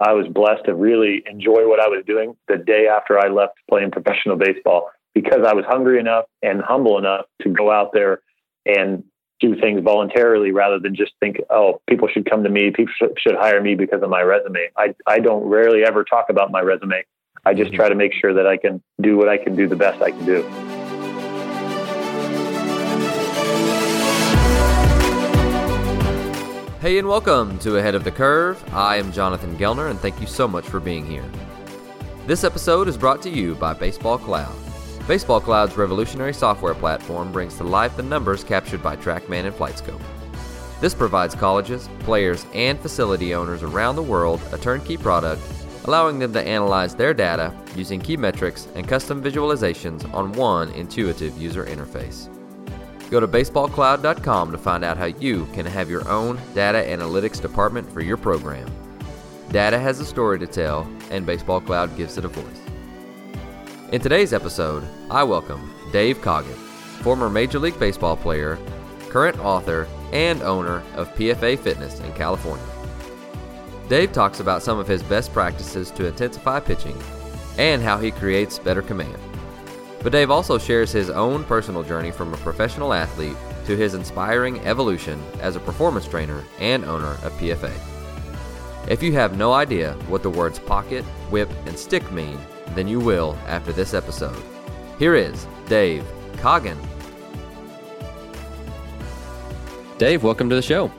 I was blessed to really enjoy what I was doing the day after I left playing professional baseball because I was hungry enough and humble enough to go out there and do things voluntarily rather than just think, oh, people should come to me, people should, hire me because of my resume. I, I don't rarely ever talk about my resume. I just mm-hmm. try to make sure that I can do what I can do the best I can do. Hey, and welcome to Ahead of the Curve. I am Jonathan Gelner, and thank you so much for being here. This episode is brought to you by Baseball Cloud. Baseball Cloud's revolutionary software platform brings to life the numbers captured by TrackMan and FlightScope. This provides colleges, players, and facility owners around the world a turnkey product, allowing them to analyze their data using key metrics and custom visualizations on one intuitive user interface. Go to baseballcloud.com to find out how you can have your own data analytics department for your program. Data has a story to tell, and Baseball Cloud gives it a voice. In today's episode, I welcome Dave Coggin, former Major League Baseball player, current author, and owner of PFA Fitness in California. Dave talks about some of his best practices to intensify pitching and how he creates better command. But Dave also shares his own personal journey from a professional athlete to his inspiring evolution as a performance trainer and owner of PFA. If you have no idea what the words pocket, whip, and stick mean, then you will after this episode. Here is Dave Coggin. Dave, welcome to the show.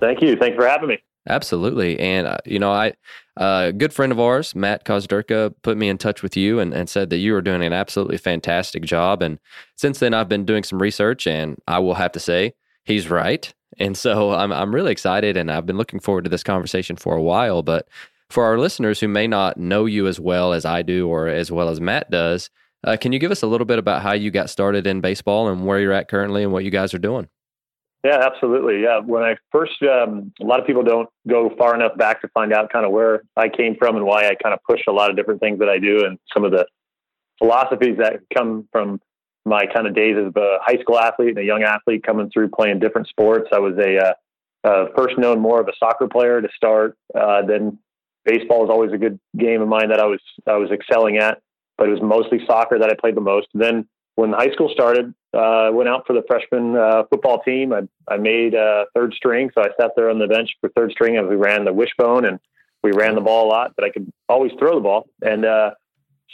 Thank you. Thanks for having me. Absolutely. And, uh, you know, I, a good friend of ours, Matt Kozderka, put me in touch with you and, and said that you were doing an absolutely fantastic job. And since then, I've been doing some research, and I will have to say, he's right. And so I'm, I'm really excited, and I've been looking forward to this conversation for a while. But for our listeners who may not know you as well as I do or as well as Matt does, uh, can you give us a little bit about how you got started in baseball and where you're at currently and what you guys are doing? Yeah, absolutely. Yeah, when I first, um, a lot of people don't go far enough back to find out kind of where I came from and why I kind of push a lot of different things that I do and some of the philosophies that come from my kind of days as a high school athlete and a young athlete coming through playing different sports. I was a uh, uh, first known more of a soccer player to start, uh, then baseball was always a good game of mine that I was I was excelling at, but it was mostly soccer that I played the most. Then when high school started, uh, I went out for the freshman uh, football team. I I made uh, third string, so I sat there on the bench for third string and we ran the wishbone and we ran the ball a lot, but I could always throw the ball. And uh,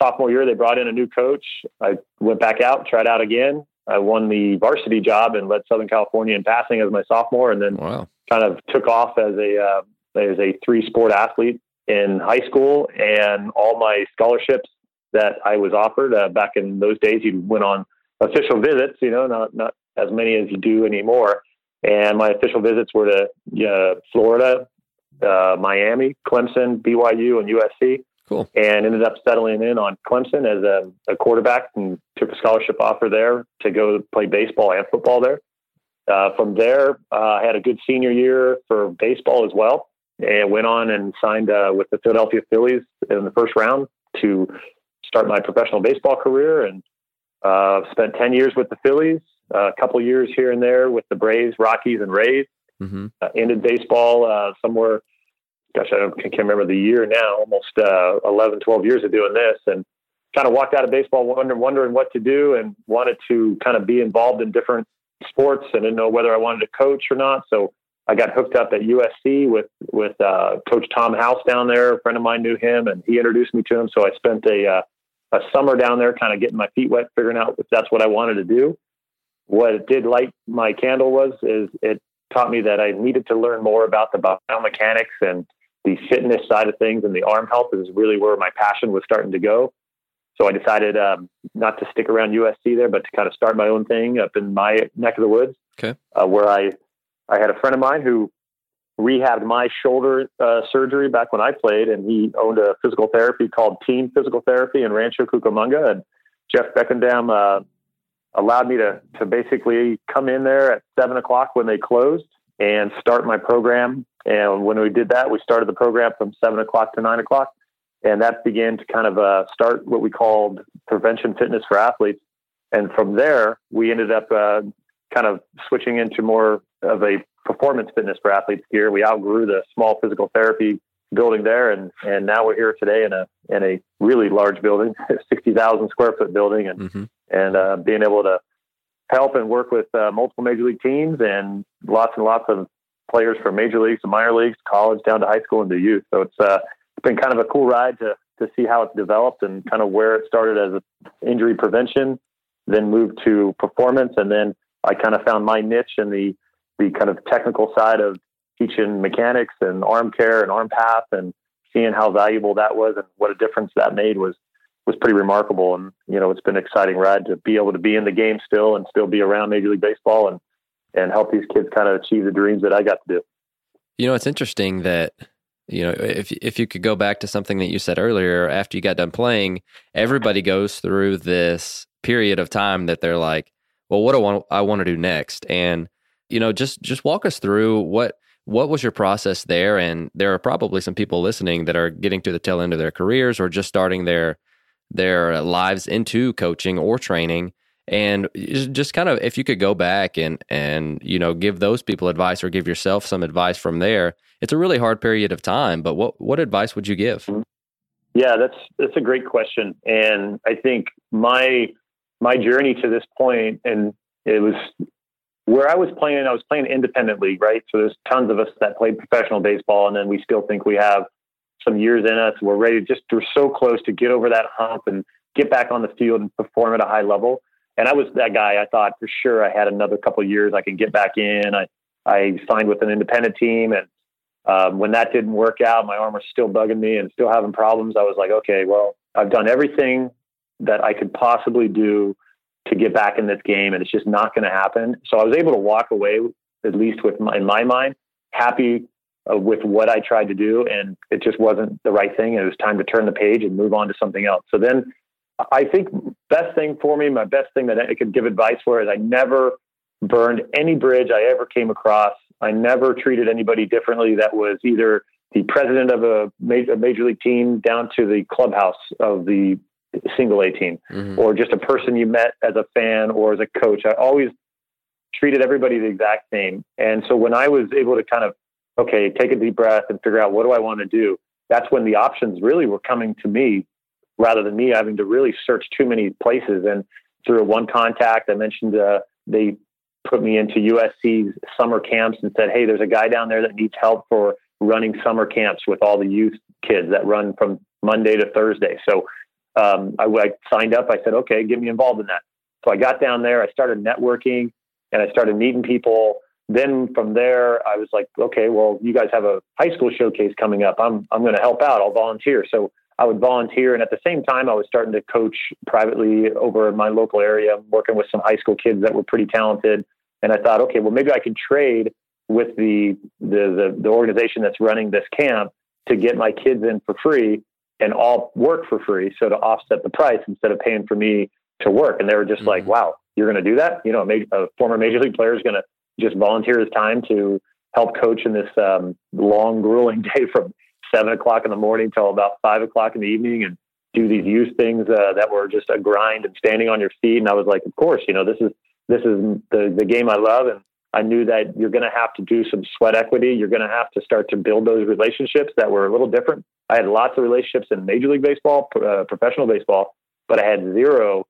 sophomore year, they brought in a new coach. I went back out, tried out again. I won the varsity job and led Southern California in passing as my sophomore, and then wow. kind of took off as a uh, as a three sport athlete in high school, and all my scholarships that I was offered uh, back in those days, you went on official visits. You know, not not as many as you do anymore. And my official visits were to uh, Florida, uh, Miami, Clemson, BYU, and USC. Cool. And ended up settling in on Clemson as a, a, quarterback and took a scholarship offer there to go play baseball and football there. Uh, from there, uh, I had a good senior year for baseball as well and went on and signed uh, with the Philadelphia Phillies in the first round to start my professional baseball career and uh, spent 10 years with the Phillies, uh, a couple years here and there with the Braves, Rockies, and Rays. Mm-hmm. Uh, ended baseball uh, somewhere, gosh, I, I, can't remember the year now, almost uh, 11, 12 years of doing this. And kind of walked out of baseball wondering, wondering what to do and wanted to kind of be involved in different sports and didn't know whether I wanted to coach or not. So I got hooked up at USC with with uh, Coach Tom House down there. A friend of mine knew him, and he introduced me to him. So I spent a uh, a summer down there, kind of getting my feet wet, figuring out if that's what I wanted to do. What it did light my candle was is it taught me that I needed to learn more about the biomechanics and the fitness side of things, and the arm health is really where my passion was starting to go. So I decided um, not to stick around USC there, but to kind of start my own thing up in my neck of the woods, okay. uh, where I I had a friend of mine who rehabbed my shoulder uh, surgery back when I played, and he owned a physical therapy called Team Physical Therapy in Rancho Cucamonga. And Jeff Beckendam uh, allowed me to to basically come in there at seven o'clock when they closed and start my program. And when we did that, we started the program from seven o'clock to nine o'clock, and that began to kind of uh, start what we called prevention fitness for athletes. And from there, we ended up uh, kind of switching into more of a performance fitness for athletes gear. We outgrew the small physical therapy building there, and and now we're here today in a in a really large building, sixty thousand square foot building, and mm-hmm. and uh, being able to help and work with uh, multiple major league teams and lots and lots of players from major leagues to minor leagues, college down to high school and to youth. So it's uh, it's been kind of a cool ride to to see how it's developed and kind of where it started as injury prevention, then moved to performance, and then I kind of found my niche in the the kind of technical side of teaching mechanics and arm care and arm path and seeing how valuable that was and what a difference that made was was pretty remarkable. And you know, it's been an exciting ride to be able to be in the game still and still be around Major League Baseball and and help these kids kind of achieve the dreams that I got to do. You know, it's interesting that you know if if you could go back to something that you said earlier after you got done playing, everybody goes through this period of time that they're like, well, what do I want, I want to do next? And you know, just just walk us through what what was your process there? And there are probably some people listening that are getting to the tail end of their careers or just starting their their uh, lives into coaching or training. And just kind of if you could go back and and you know give those people advice or give yourself some advice from there. It's a really hard period of time, but what what advice would you give? Yeah, that's that's a great question, and I think my my journey to this point, and it was where I was playing, I was playing independently, right? So there's tons of us that played professional baseball, and then we still think we have some years in us. We're ready just, we're so close to get over that hump and get back on the field and perform at a high level. And I was that guy. I thought for sure I had another couple years I can get back in. I, I signed with an independent team. And um, when that didn't work out, my arm was still bugging me and still having problems. I was like, okay, well, I've done everything that I could possibly do to get back in this game, and it's just not going to happen. So I was able to walk away, at least with my, in my mind, happy uh, with what I tried to do, and it just wasn't the right thing. And it was time to turn the page and move on to something else. So then, I think best thing for me, my best thing that I could give advice for is I never burned any bridge I ever came across. I never treated anybody differently that was either the president of a major, a major league team down to the clubhouse of the single A team mm-hmm. or just a person you met as a fan or as a coach. I always treated everybody the exact same. And so when I was able to kind of, okay, take a deep breath and figure out what do I want to do, that's when the options really were coming to me rather than me having to really search too many places. And through one contact, I mentioned uh, they put me into USC's summer camps and said, hey, there's a guy down there that needs help for running summer camps with all the youth kids that run from Monday to Thursday. So um, I, I signed up. I said, okay, get me involved in that. So I got down there. I started networking and I started meeting people. Then from there, I was like, okay, well, you guys have a high school showcase coming up. I'm I'm going to help out. I'll volunteer. So I would volunteer, and at the same time, I was starting to coach privately over in my local area, working with some high school kids that were pretty talented. And I thought, okay, well, maybe I can trade with the the the, the organization that's running this camp to get my kids in for free and all work for free. So to offset the price instead of paying for me to work. And they were just mm-hmm. like, wow, you're going to do that? You know, a, major, a, former major league player is going to just volunteer his time to help coach in this um, long, grueling day from seven o'clock in the morning till about five o'clock in the evening and do these youth things uh, that were just a grind and standing on your feet. And I was like, of course, you know, this is, this is the, the game I love. And I knew that you're going to have to do some sweat equity. You're going to have to start to build those relationships that were a little different. I had lots of relationships in Major League Baseball, uh, professional baseball, but I had zero.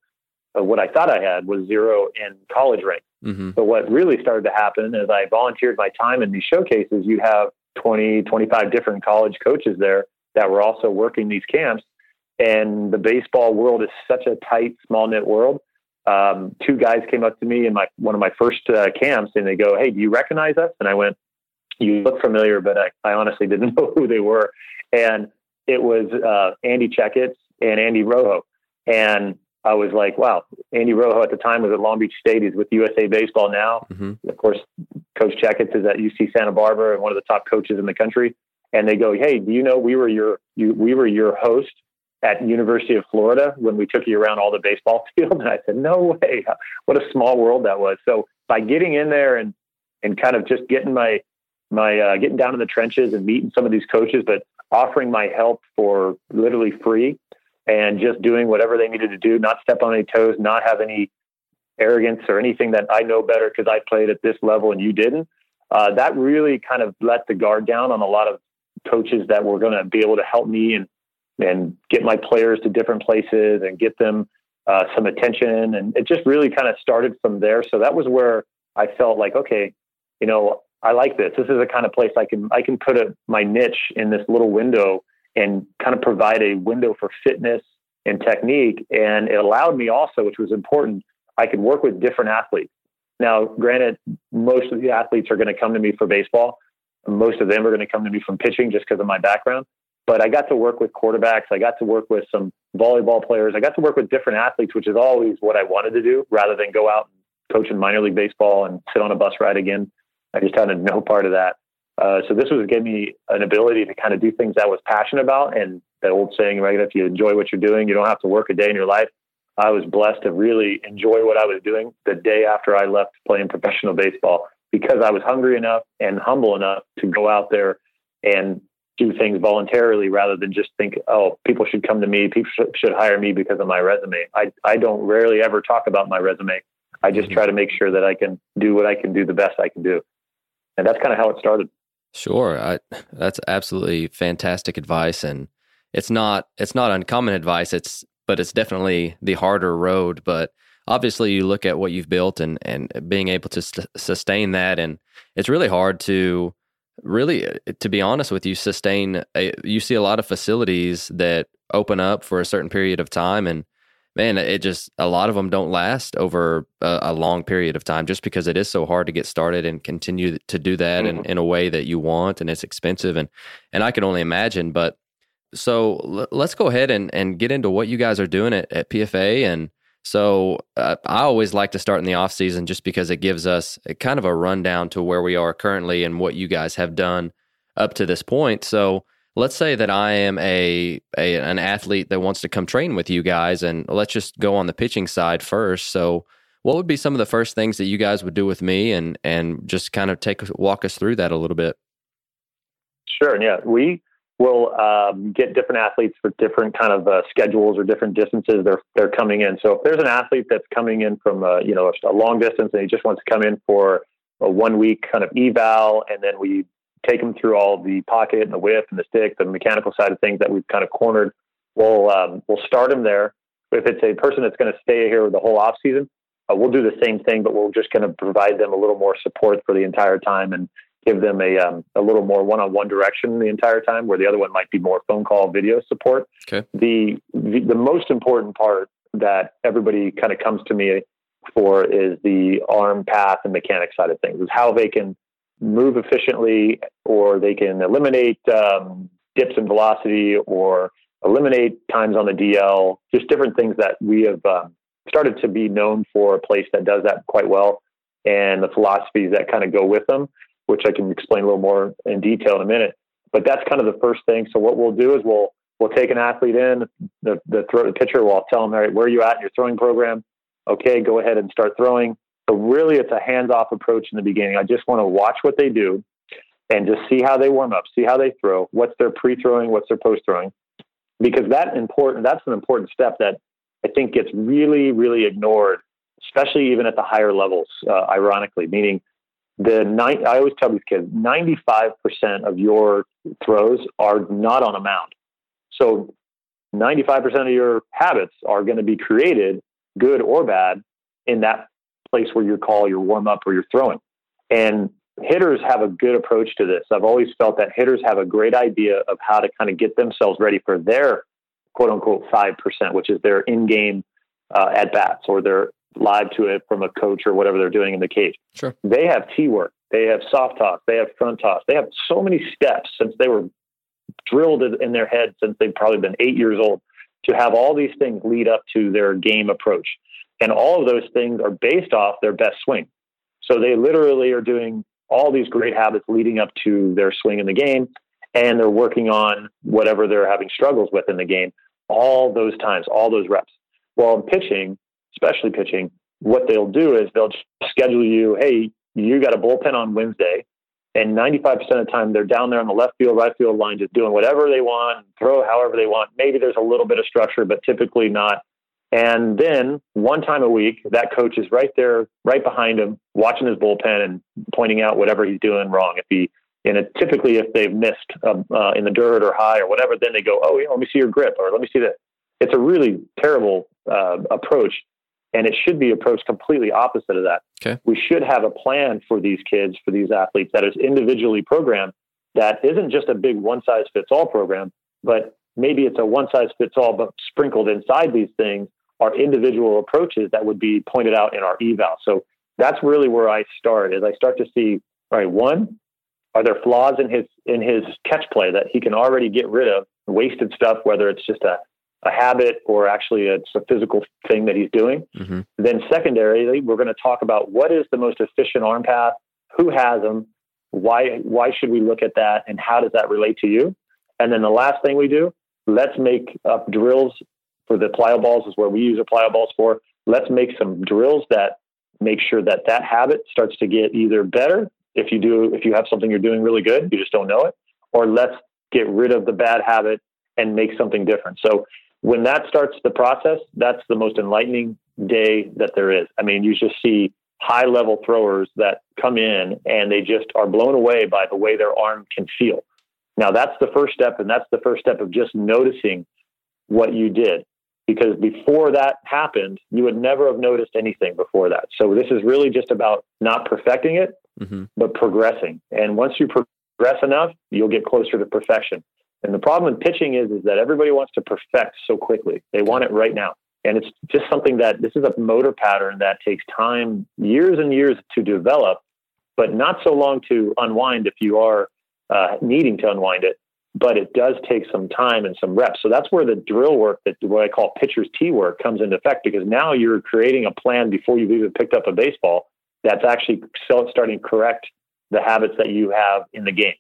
Uh, what I thought I had was zero in college rank. Mm-hmm. So what really started to happen is I volunteered my time in these showcases. You have 20, 25 different college coaches there that were also working these camps. And the baseball world is such a tight, small knit world um, two guys came up to me in my one of my first uh, camps, and they go, "Hey, do you recognize us?" And I went, "You look familiar, but I, I honestly didn't know who they were." And it was uh, Andy Checketts and Andy Rojo, and I was like, "Wow!" Andy Rojo at the time was at Long Beach State. He's with USA Baseball now. Mm-hmm. Of course, Coach Checketts is at UC Santa Barbara and one of the top coaches in the country. And they go, "Hey, do you know we were your you, we were your host at University of Florida when we took you around all the baseball field. And I said, no way. What a small world that was. So by getting in there and, and kind of just getting my, my, uh, getting down in the trenches and meeting some of these coaches, but offering my help for literally free and just doing whatever they needed to do, not step on any toes, not have any arrogance or anything that I know better because I played at this level and you didn't. Uh, that really kind of let the guard down on a lot of coaches that were going to be able to help me and and get my players to different places and get them uh, some attention. And it just really kind of started from there. So that was where I felt like, okay, you know, I like this. This is a kind of place I can I can put a, my niche in this little window and kind of provide a window for fitness and technique. And it allowed me also, which was important, I could work with different athletes. Now, granted, most of the athletes are going to come to me for baseball. Most of them are going to come to me from pitching just because of my background. But I got to work with quarterbacks. I got to work with some volleyball players. I got to work with different athletes, which is always what I wanted to do rather than go out and coach in minor league baseball and sit on a bus ride again. I just had no part of that. Uh, so this was gave me an ability to kind of do things I was passionate about. And that old saying, right? If you enjoy what you're doing, you don't have to work a day in your life. I was blessed to really enjoy what I was doing the day after I left playing professional baseball because I was hungry enough and humble enough to go out there and do things voluntarily rather than just think, oh, people should come to me, people should hire me because of my resume. I, I don't rarely ever talk about my resume. I just try to make sure that I can do what I can do the best I can do. And that's kind of how it started. Sure. I, that's absolutely fantastic advice. And it's not, it's not uncommon advice. It's, but it's definitely the harder road. But obviously you look at what you've built and, and being able to st- sustain that. And it's really hard to, really uh, to be honest with you sustain a, you see a lot of facilities that open up for a certain period of time and man it just a lot of them don't last over a, a long period of time just because it is so hard to get started and continue to do that mm-hmm. in, in a way that you want and it's expensive and and i can only imagine but so l- let's go ahead and and get into what you guys are doing at, at pfa and so uh, I always like to start in the off season just because it gives us a kind of a rundown to where we are currently and what you guys have done up to this point. So let's say that I am a, a an athlete that wants to come train with you guys, and let's just go on the pitching side first. So what would be some of the first things that you guys would do with me, and and just kind of take walk us through that a little bit? Sure. Yeah, we we'll um, get different athletes for different kind of uh, schedules or different distances they're they're coming in. So if there's an athlete that's coming in from a, uh, you know a long distance and he just wants to come in for a one week kind of eval, and then we take him through all the pocket and the whip and the stick, the mechanical side of things that we've kind of cornered. We'll um, we'll start him there. If it's a person that's going to stay here the whole off season, uh, we'll do the same thing, but we'll just kind of provide them a little more support for the entire time and give them a um, a little more one on one direction the entire time, where the other one might be more phone call, video support. Okay. The, the the most important part that everybody kind of comes to me for is the arm path and mechanic side of things, is how they can move efficiently, or they can eliminate um, dips in velocity, or eliminate times on the DL. Just different things that we have um, started to be known for a place that does that quite well, and the philosophies that kind of go with them which I can explain a little more in detail in a minute. But that's kind of the first thing. So what we'll do is we'll we'll take an athlete in, the the, throw, the pitcher will tell them, all right, where are you at in your throwing program? Okay, go ahead and start throwing. So really, it's a hands-off approach in the beginning. I just want to watch what they do and just see how they warm up, see how they throw, what's their pre-throwing, what's their post-throwing, because that important that's an important step that I think gets really, really ignored, especially even at the higher levels. Uh, ironically, meaning the nine, I always tell these kids 95% of your throws are not on a mound. So 95% of your habits are going to be created, good or bad, in that place where you call your warm up or your throwing. And hitters have a good approach to this. I've always felt that hitters have a great idea of how to kind of get themselves ready for their quote unquote 5%, which is their in game uh, at bats or their live to it from a coach or whatever they're doing in the cage. Sure. They have T work, they have soft toss, they have front toss, they have so many steps since they were drilled in their head since they've probably been eight years old to have all these things lead up to their game approach. And all of those things are based off their best swing. So they literally are doing all these great habits leading up to their swing in the game. And they're working on whatever they're having struggles with in the game all those times, all those reps. Well, in pitching, especially pitching, what they'll do is they'll schedule you, hey, you got a bullpen on Wednesday, and 95% of the time they're down there on the left field, right field line, just doing whatever they want, throw however they want. Maybe there's a little bit of structure, but typically not. And then one time a week, that coach is right there, right behind him, watching his bullpen and pointing out whatever he's doing wrong. If he And it, typically, if they've missed uh, uh, in the dirt or high or whatever, then they go, "Oh, yeah, let me see your grip," or "Let me see that." It's a really terrible uh, approach, and it should be approached completely opposite of that. Okay. We should have a plan for these kids, for these athletes, that is individually programmed. That isn't just a big one size fits all program, but maybe it's a one size fits all, but sprinkled inside these things are individual approaches that would be pointed out in our eval. So that's really where I start. Is I start to see, all right, one, are there flaws in his in his catch play that he can already get rid of, wasted stuff, whether it's just a a habit or actually it's a physical thing that he's doing. Mm-hmm. Then secondarily, we're going to talk about what is the most efficient arm path, who has them, why why should we look at that, and how does that relate to you? And then the last thing we do, let's make up drills for the plyo balls is where we use the plyo balls for. Let's make some drills that make sure that that habit starts to get either better if you do if you have something you're doing really good, you just don't know it, or let's get rid of the bad habit and make something different. So when that starts the process, that's the most enlightening day that there is. I mean, you just see high level throwers that come in and they just are blown away by the way their arm can feel. Now, that's the first step, and that's the first step of just noticing what you did. Because before that happened, you would never have noticed anything before that. So, this is really just about not perfecting it, Mm-hmm. but progressing. And once you progress enough, you'll get closer to perfection. And the problem with pitching is, is that everybody wants to perfect so quickly. They want it right now. And it's just something that this is a motor pattern that takes time, years and years to develop, but not so long to unwind if you are uh, needing to unwind it. But it does take some time and some reps. So that's where the drill work, that what I call pitcher's T work, comes into effect because now you're creating a plan before you've even picked up a baseball that's actually starting to correct the habits that you have in the game.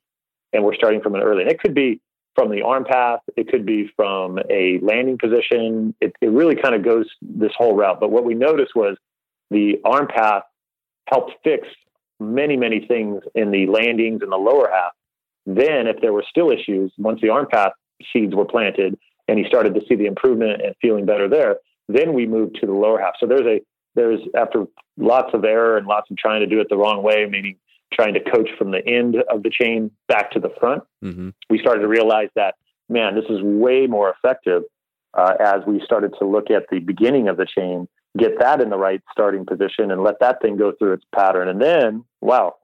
And we're starting from an early. And it could be from the arm path, it could be from a landing position. It, it really kind of goes this whole route. But what we noticed was the arm path helped fix many, many things in the landings in the lower half. Then, if there were still issues, once the arm path seeds were planted and he started to see the improvement and feeling better there, then we moved to the lower half. So there's a there's after lots of error and lots of trying to do it the wrong way, meaning trying to coach from the end of the chain back to the front, Mm-hmm. we started to realize that, man, this is way more effective uh, as we started to look at the beginning of the chain, get that in the right starting position and let that thing go through its pattern. And then, wow,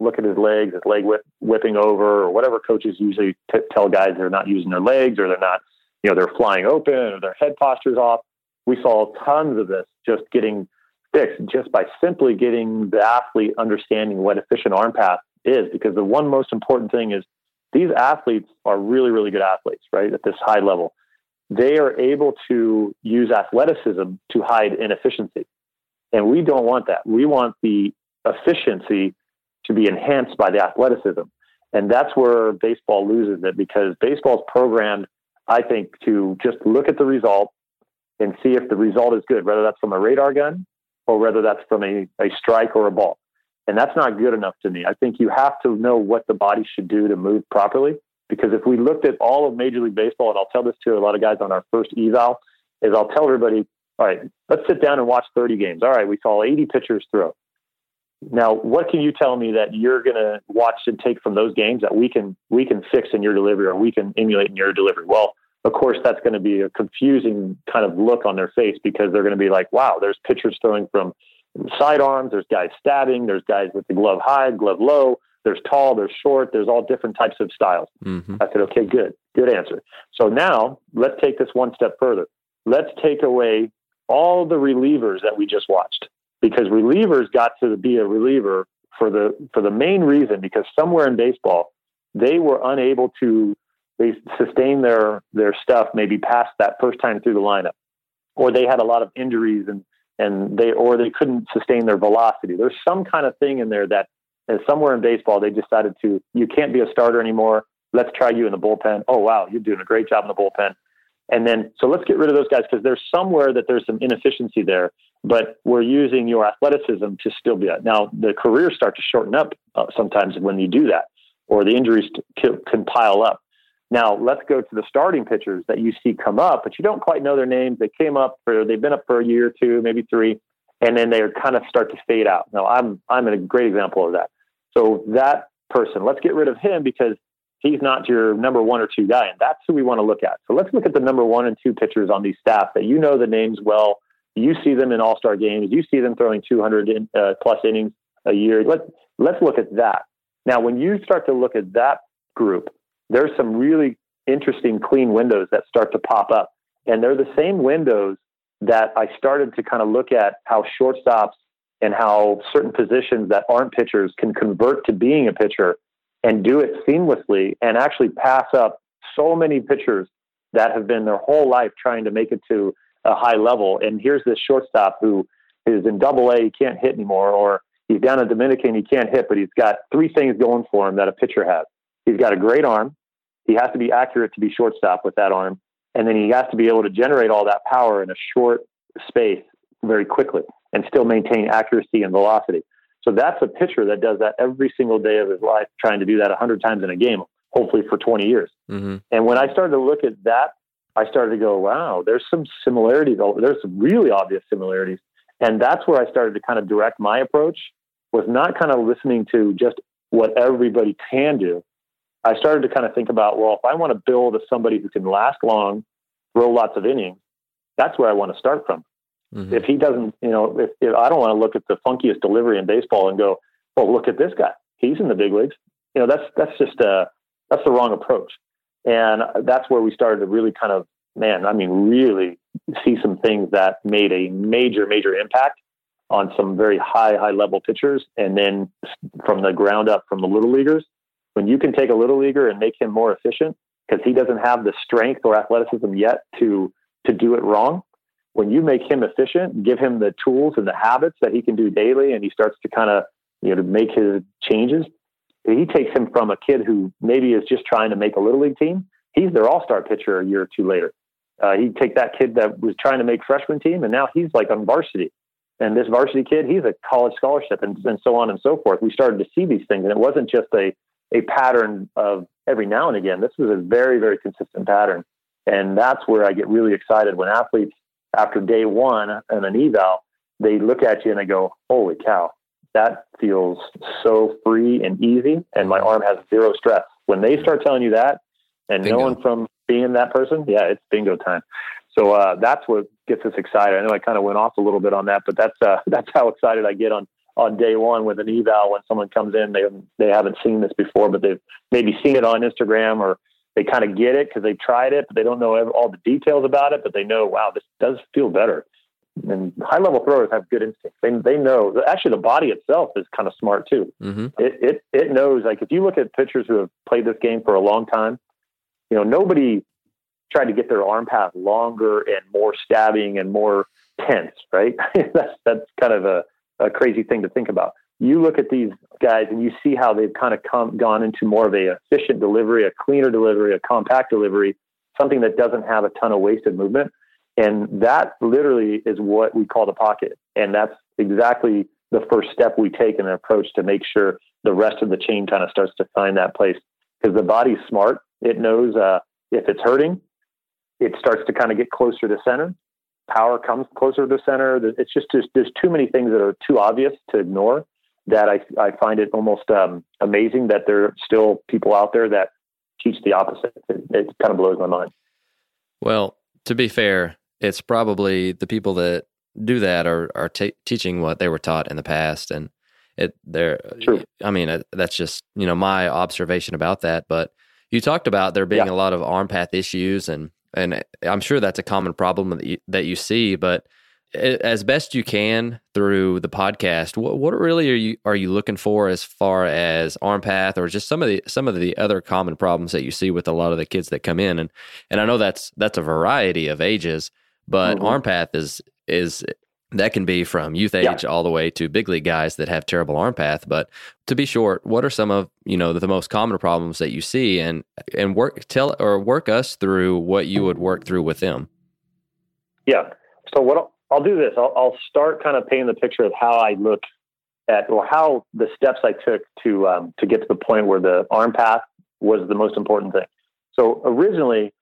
look at his legs, his leg whip, whipping over, or whatever coaches usually t- tell guys they're not using their legs or they're not, you know, they're flying open or their head posture's off. We saw tons of this just getting just by simply getting the athlete understanding what efficient arm path is. Because the one most important thing is these athletes are really, really good athletes, right? At this high level, they are able to use athleticism to hide inefficiency. And we don't want that. We want the efficiency to be enhanced by the athleticism. And that's where baseball loses it because baseball is programmed, I think, to just look at the result and see if the result is good, whether that's from a radar gun or whether that's from a, a strike or a ball. And that's not good enough to me. I think you have to know what the body should do to move properly. Because if we looked at all of Major League Baseball, and I'll tell this to a lot of guys on our first eval, is I'll tell everybody, all right, let's sit down and watch 30 games. All right, we saw 80 pitchers throw. Now, what can you tell me that you're going to watch and take from those games that we can we can fix in your delivery or we can emulate in your delivery? Well, of course, that's going to be a confusing kind of look on their face because they're going to be like, wow, there's pitchers throwing from sidearms, there's guys stabbing, there's guys with the glove high, glove low, there's tall, there's short, there's all different types of styles. Mm-hmm. I said, okay, good, good answer. So now let's take this one step further. Let's take away all the relievers that we just watched because relievers got to be a reliever for the for the main reason because somewhere in baseball they were unable to they sustain their their stuff maybe past that first time through the lineup or they had a lot of injuries and and they or they couldn't sustain their velocity there's some kind of thing in there that and somewhere in baseball they decided to you can't be a starter anymore let's try you in the bullpen oh wow you're doing a great job in the bullpen and then so let's get rid of those guys because there's somewhere that there's some inefficiency there but we're using your athleticism to still be that. Now, the careers start to shorten up uh, sometimes when you do that, or the injuries can, can pile up. Now, let's go to the starting pitchers that you see come up, but you don't quite know their names. They came up for, they've been up for a year or two, maybe three, and then they kind of start to fade out. Now, I'm, I'm a great example of that. So that person. Let's get rid of him because he's not your number one or two guy. And that's who we want to look at. So let's look at the number one and two pitchers on these staff that you know the names well. You see them in all star games. You see them throwing 200 in, uh, plus innings a year. Let, let's look at that. Now, when you start to look at that group, there's some really interesting clean windows that start to pop up. And they're the same windows that I started to kind of look at how shortstops and how certain positions that aren't pitchers can convert to being a pitcher and do it seamlessly and actually pass up so many pitchers that have been their whole life trying to make it to a high level. And here's this shortstop who is in double A, he can't hit anymore, or he's down in Dominican, he can't hit, but he's got three things going for him that a pitcher has. He's got a great arm. He has to be accurate to be shortstop with that arm. And then he has to be able to generate all that power in a short space very quickly and still maintain accuracy and velocity. So that's a pitcher that does that every single day of his life, trying to do that 100 times in a game, hopefully for 20 years. Mm-hmm. And when I started to look at that, I started to go, wow, there's some similarities. There's some really obvious similarities. And that's where I started to kind of direct my approach was not kind of listening to just what everybody can do. I started to kind of think about, well, if I want to build a somebody who can last long, throw lots of innings, that's where I want to start from. Mm-hmm. If he doesn't, you know, if, if I don't want to look at the funkiest delivery in baseball and go, well, look at this guy, he's in the big leagues. You know, that's that's just uh, that's the wrong approach, and that's where we started to really kind of, man, I mean, really see some things that made a major, major impact on some very high, high level pitchers, and then from the ground up, from the little leaguers. When you can take a little leaguer and make him more efficient because he doesn't have the strength or athleticism yet to to do it wrong, when you make him efficient, give him the tools and the habits that he can do daily, and he starts to kind of you know to make his changes, he takes him from a kid who maybe is just trying to make a little league team. He's their all star pitcher a year or two later. Uh, he'd take that kid that was trying to make freshman team, and now he's like on varsity. And this varsity kid, he's a college scholarship, and, and so on and so forth. We started to see these things, and it wasn't just a a pattern of every now and again. This was a very, very consistent pattern. And that's where I get really excited when athletes after day one and an eval, they look at you and they go, holy cow, that feels so free and easy. And my arm has zero stress. When they start telling you that and bingo. knowing from being that person, yeah, it's bingo time. So uh, that's what gets us excited. I know I kind of went off a little bit on that, but that's uh, that's how excited I get on on day one with an eval when someone comes in. They they haven't seen this before, but they've maybe seen it on Instagram or they kind of get it because they've tried it, but they don't know all the details about it. But they know, wow, this does feel better. And high level throwers have good instincts. They they know actually the body itself is kind of smart too. Mm-hmm. It it it knows like if you look at pitchers who have played this game for a long time, you know nobody tried to get their arm path longer and more stabbing and more tense, right? that's that's kind of a, a crazy thing to think about you look at these guys and you see how they've kind of come gone into more of a efficient delivery, a cleaner delivery, a compact delivery, something that doesn't have a ton of wasted movement. And that literally is what we call the pocket. And that's exactly the first step we take in an approach to make sure the rest of the chain kind of starts to find that place. Because the body's smart. It knows uh, if it's hurting, it starts to kind of get closer to center. Power comes closer to the center. It's just, just there's too many things that are too obvious to ignore that I, I find it almost um, amazing that there are still people out there that teach the opposite. It, it kind of blows my mind. Well, to be fair, it's probably the people that do that are are t- teaching what they were taught in the past, and it they're. True. I mean, uh, that's just you know my observation about that. But you talked about there being yeah. a lot of arm path issues, and and I'm sure that's a common problem that you, that you see, but as best you can through the podcast what, what really are you are you looking for as far as arm path or just some of the some of the other common problems that you see with a lot of the kids that come in and and I know that's that's a variety of ages but mm-hmm. arm path is is that can be from youth age yeah. all the way to big league guys that have terrible arm path but to be short what are some of you know the most common problems that you see and and work tell or work us through what you would work through with them yeah so what I'll do this. I'll, I'll, start kind of painting the picture of how I look at, or how the steps I took to um, to get to the point where the arm path was the most important thing. So originally,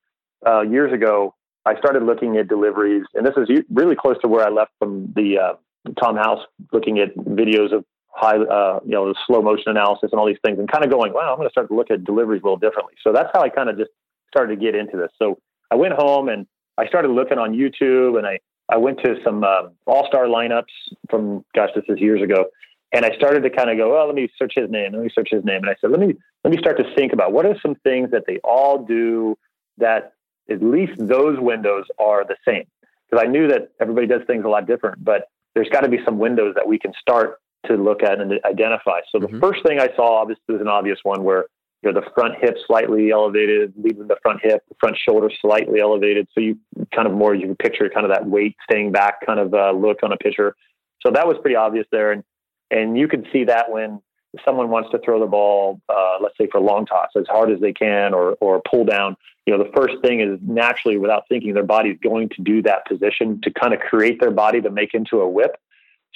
uh, years ago, I started looking at deliveries, and this is really close to where I left from the uh, Tom House, looking at videos of high, uh, you know, slow motion analysis and all these things, and kind of going, wow, I'm going to start to look at deliveries a little differently. So that's how I kind of just started to get into this. So I went home and I started looking on YouTube, and I I went to some uh, all star lineups from gosh, this is years ago, and I started to kind of go, well, let me search his name, let me search his name, and I said, let me let me start to think about what are some things that they all do that at least those windows are the same because I knew that everybody does things a lot different, but there's got to be some windows that we can start to look at and identify. So mm-hmm. the first thing I saw, obviously, was an obvious one where you know the front hip slightly elevated, leaving the front hip, the front shoulder slightly elevated. So you kind of more you can picture kind of that weight staying back kind of uh, look on a pitcher. So that was pretty obvious there, and and you can see that when someone wants to throw the ball, uh, let's say for long toss, as hard as they can, or or pull down. You know, the first thing is naturally, without thinking, their body's going to do that position to kind of create their body to make into a whip.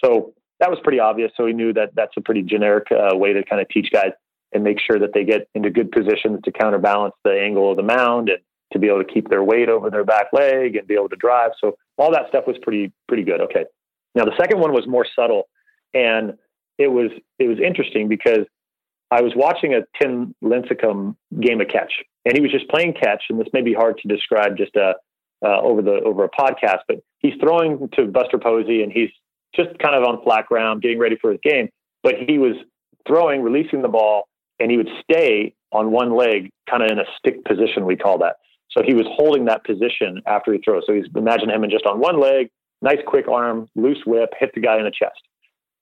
So that was pretty obvious. So we knew that that's a pretty generic uh, way to kind of teach guys and make sure that they get into good positions to counterbalance the angle of the mound and to be able to keep their weight over their back leg and be able to drive. So all that stuff was pretty pretty good. Okay. Now the second one was more subtle, and it was it was interesting because I was watching a Tim Lincecum game of catch, and he was just playing catch. And this may be hard to describe just uh, uh, over the over a podcast, but he's throwing to Buster Posey, and he's just kind of on flat ground, getting ready for his game. But he was throwing, releasing the ball, and he would stay on one leg, kind of in a stick position, we call that. So he was holding that position after he throws. So he's imagine him in just on one leg, nice quick arm, loose whip, hit the guy in the chest.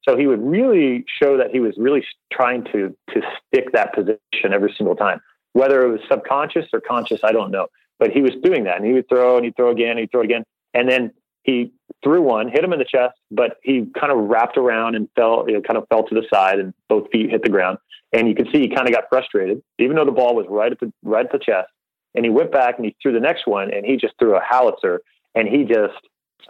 So he would really show that he was really trying to to stick that position every single time, whether it was subconscious or conscious, I don't know. But he was doing that, and he would throw and he'd throw again, and he'd throw again, and then he threw one, hit him in the chest, but he kind of wrapped around and fell, you know, kind of fell to the side, and both feet hit the ground. And you can see he kind of got frustrated, even though the ball was right at the right at the chest. And he went back and he threw the next one, and he just threw a howitzer, and he just,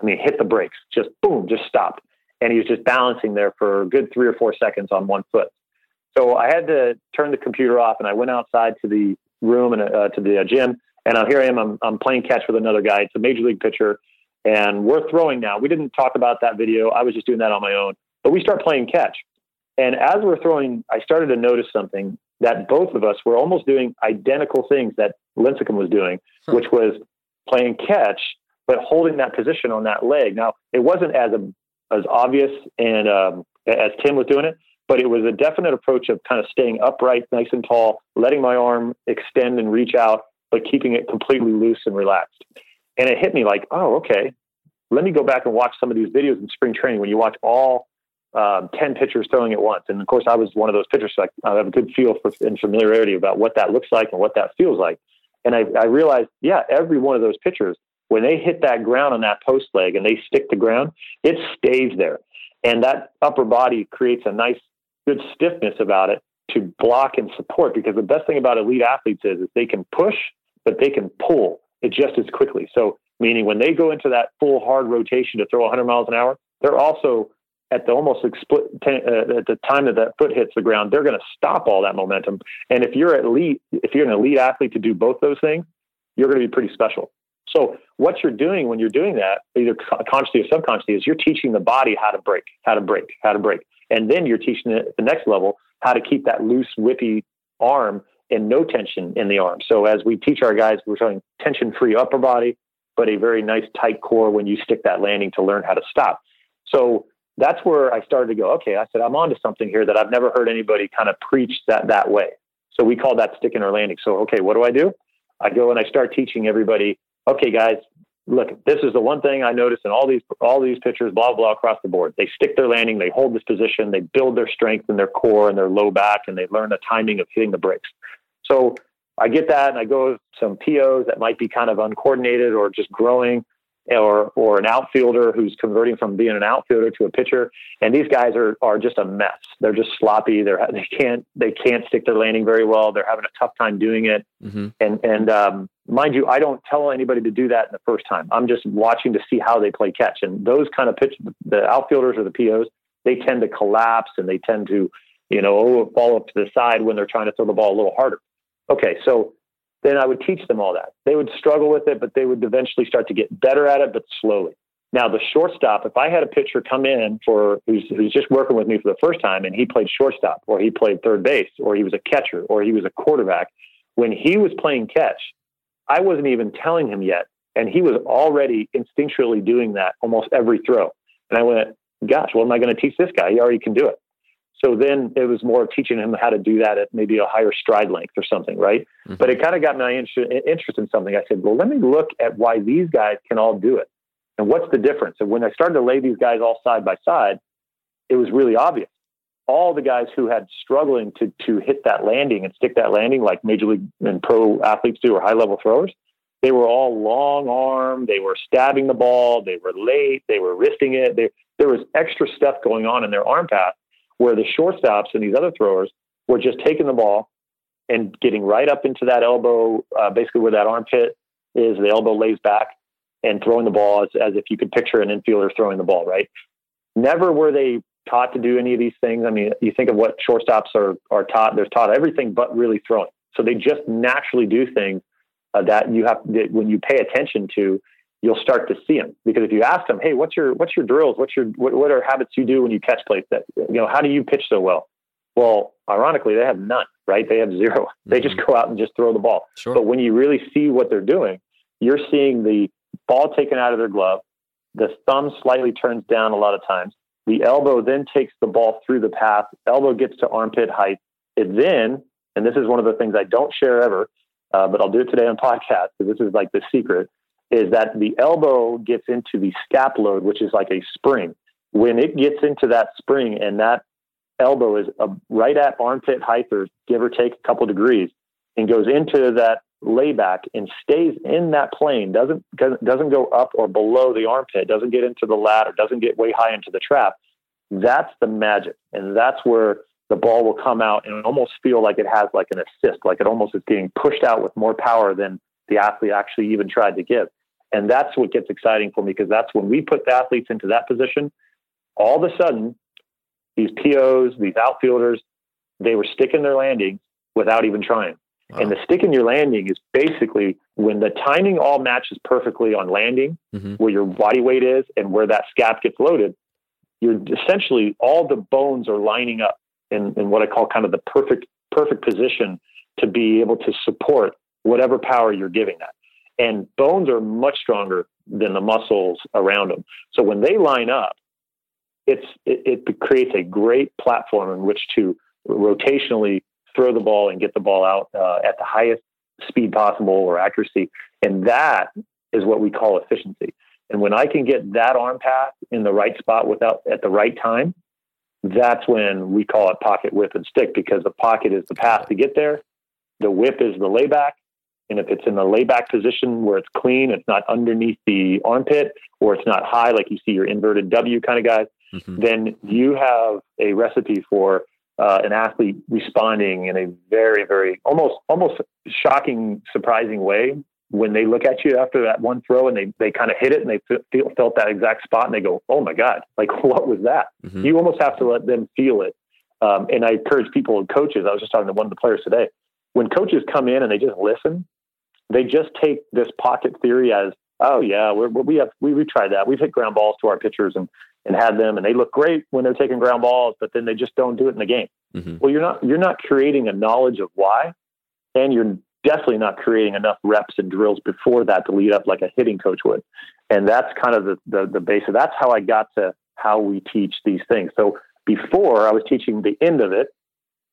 I mean, hit the brakes, just boom, just stopped, and he was just balancing there for a good three or four seconds on one foot. So I had to turn the computer off, and I went outside to the room and uh, to the uh, gym, and here I am. I'm, I'm playing catch with another guy. It's a major league pitcher, and we're throwing now. We didn't talk about that video. I was just doing that on my own. But we start playing catch. And as we're throwing, I started to notice something that both of us were almost doing identical things that Lincecum was doing, which was playing catch, but holding that position on that leg. Now, it wasn't as a, as obvious and um, as Tim was doing it, but it was a definite approach of kind of staying upright, nice and tall, letting my arm extend and reach out, but keeping it completely loose and relaxed. And it hit me like, oh, okay. Let me go back and watch some of these videos in spring training when you watch all um, 10 pitchers throwing at once. And of course, I was one of those pitchers. So I, I have a good feel for and familiarity about what that looks like and what that feels like. And I, I realized, yeah, every one of those pitchers, when they hit that ground on that post leg and they stick the ground, it stays there. And that upper body creates a nice, good stiffness about it to block and support because the best thing about elite athletes is, is they can push, but they can pull it just as quickly. So, meaning when they go into that full hard rotation to throw 100 miles an hour, they're also at the almost split, uh, at the time that that foot hits the ground, they're going to stop all that momentum. And if you're elite, if you're an elite athlete to do both those things, you're going to be pretty special. So what you're doing when you're doing that, either consciously or subconsciously, is you're teaching the body how to break, how to break, how to break, and then you're teaching it at the next level how to keep that loose, whippy arm and no tension in the arm. So as we teach our guys, we're showing tension-free upper body, but a very nice tight core when you stick that landing to learn how to stop. So that's where I started to go, okay, I said, I'm onto something here that I've never heard anybody kind of preach that that way. So we call that sticking or landing. So, okay, what do I do? I go and I start teaching everybody, okay, guys, look, this is the one thing I noticed in all these, all these pitchers, blah, blah, across the board. They stick their landing, they hold this position, they build their strength and their core and their low back, and they learn the timing of hitting the brakes. So I get that and I go some POs that might be kind of uncoordinated or just growing or or an outfielder who's converting from being an outfielder to a pitcher and these guys are are just a mess they're just sloppy they're they can't they can't stick their landing very well they're having a tough time doing it mm-hmm. and and um, mind you i don't tell anybody to do that in the first time i'm just watching to see how they play catch and those kind of pitch the outfielders or the pos they tend to collapse and they tend to you know oh, fall up to the side when they're trying to throw the ball a little harder okay so then I would teach them all that. They would struggle with it, but they would eventually start to get better at it, but slowly. Now, the shortstop, if I had a pitcher come in for who's, who's just working with me for the first time and he played shortstop or he played third base or he was a catcher or he was a quarterback, when he was playing catch, I wasn't even telling him yet. And he was already instinctually doing that almost every throw. And I went, gosh, what am I going to teach this guy? He already can do it. So then it was more of teaching him how to do that at maybe a higher stride length or something, right? Mm-hmm. But it kind of got my interest in something. I said, well, let me look at why these guys can all do it. And what's the difference? And when I started to lay these guys all side by side, it was really obvious. All the guys who had struggling to to hit that landing and stick that landing like major league and pro athletes do or high level throwers, they were all long arm. They were stabbing the ball. They were late. They were wristing it. They, there was extra stuff going on in their arm path where the shortstops and these other throwers were just taking the ball and getting right up into that elbow, uh, basically where that armpit is. The elbow lays back and throwing the ball as, as if you could picture an infielder throwing the ball, right? Never were they taught to do any of these things. I mean, you think of what shortstops are, are taught, they're taught everything but really throwing. So they just naturally do things uh, that you have, that when you pay attention to, you'll start to see them. Because if you ask them, Hey, what's your, what's your drills? What's your, what, what are habits you do when you catch plays that, you know, how do you pitch so well? Well, ironically, they have none, right? They have 0 mm-hmm. They just mm-hmm. go out and just throw the ball. Sure. But when you really see what they're doing, you're seeing the ball taken out of their glove. The thumb slightly turns down a lot of times. The elbow then takes the ball through the path. Elbow gets to armpit height. It then, and this is one of the things I don't share ever, uh, but I'll do it today on podcast because this is like the secret, is that the elbow gets into the scap load, which is like a spring. When it gets into that spring and that elbow is uh, right at armpit height or give or take a couple degrees and goes into that layback and stays in that plane, doesn't doesn't go up or below the armpit, doesn't get into the ladder, doesn't get way high into the trap. That's the magic, and that's where the ball will come out and almost feel like it has like an assist, like it almost is getting pushed out with more power than the athlete actually even tried to give. And that's what gets exciting for me because that's when we put the athletes into that position. All of a sudden, these POs, these outfielders, they were sticking their landings without even trying. Wow. And the stick in your landing is basically when the timing all matches perfectly on landing, mm-hmm. where your body weight is and where that scap gets loaded, you're essentially all the bones are lining up in, in what I call kind of the perfect perfect position to be able to support whatever power you're giving that. And bones are much stronger than the muscles around them. So when they line up, it's it, it creates a great platform in which to rotationally throw the ball and get the ball out uh, at the highest speed possible or accuracy. And that is what we call efficiency. And when I can get that arm path in the right spot without at the right time, that's when we call it pocket whip and stick because the pocket is the path to get there. The whip is the layback. And if it's in the layback position where it's clean, it's not underneath the armpit or it's not high, like you see your inverted W kind of guys, mm-hmm. then you have a recipe for uh, an athlete responding in a very, very almost almost shocking, surprising way when they look at you after that one throw and they, they kind of hit it and they feel, felt that exact spot and they go, oh my God, like what was that? Mm-hmm. You almost have to let them feel it. Um, and I encourage people and coaches. I was just talking to one of the players today. When coaches come in and they just listen, they just take this pocket theory as, oh yeah, we're, we have we we tried that. We've hit ground balls to our pitchers and and had them, and they look great when they're taking ground balls, but then they just don't do it in the game. Mm-hmm. Well, you're not you're not creating a knowledge of why, and you're definitely not creating enough reps and drills before that to lead up like a hitting coach would. And that's kind of the the, the base of that's how I got to how we teach these things. So before I was teaching the end of it,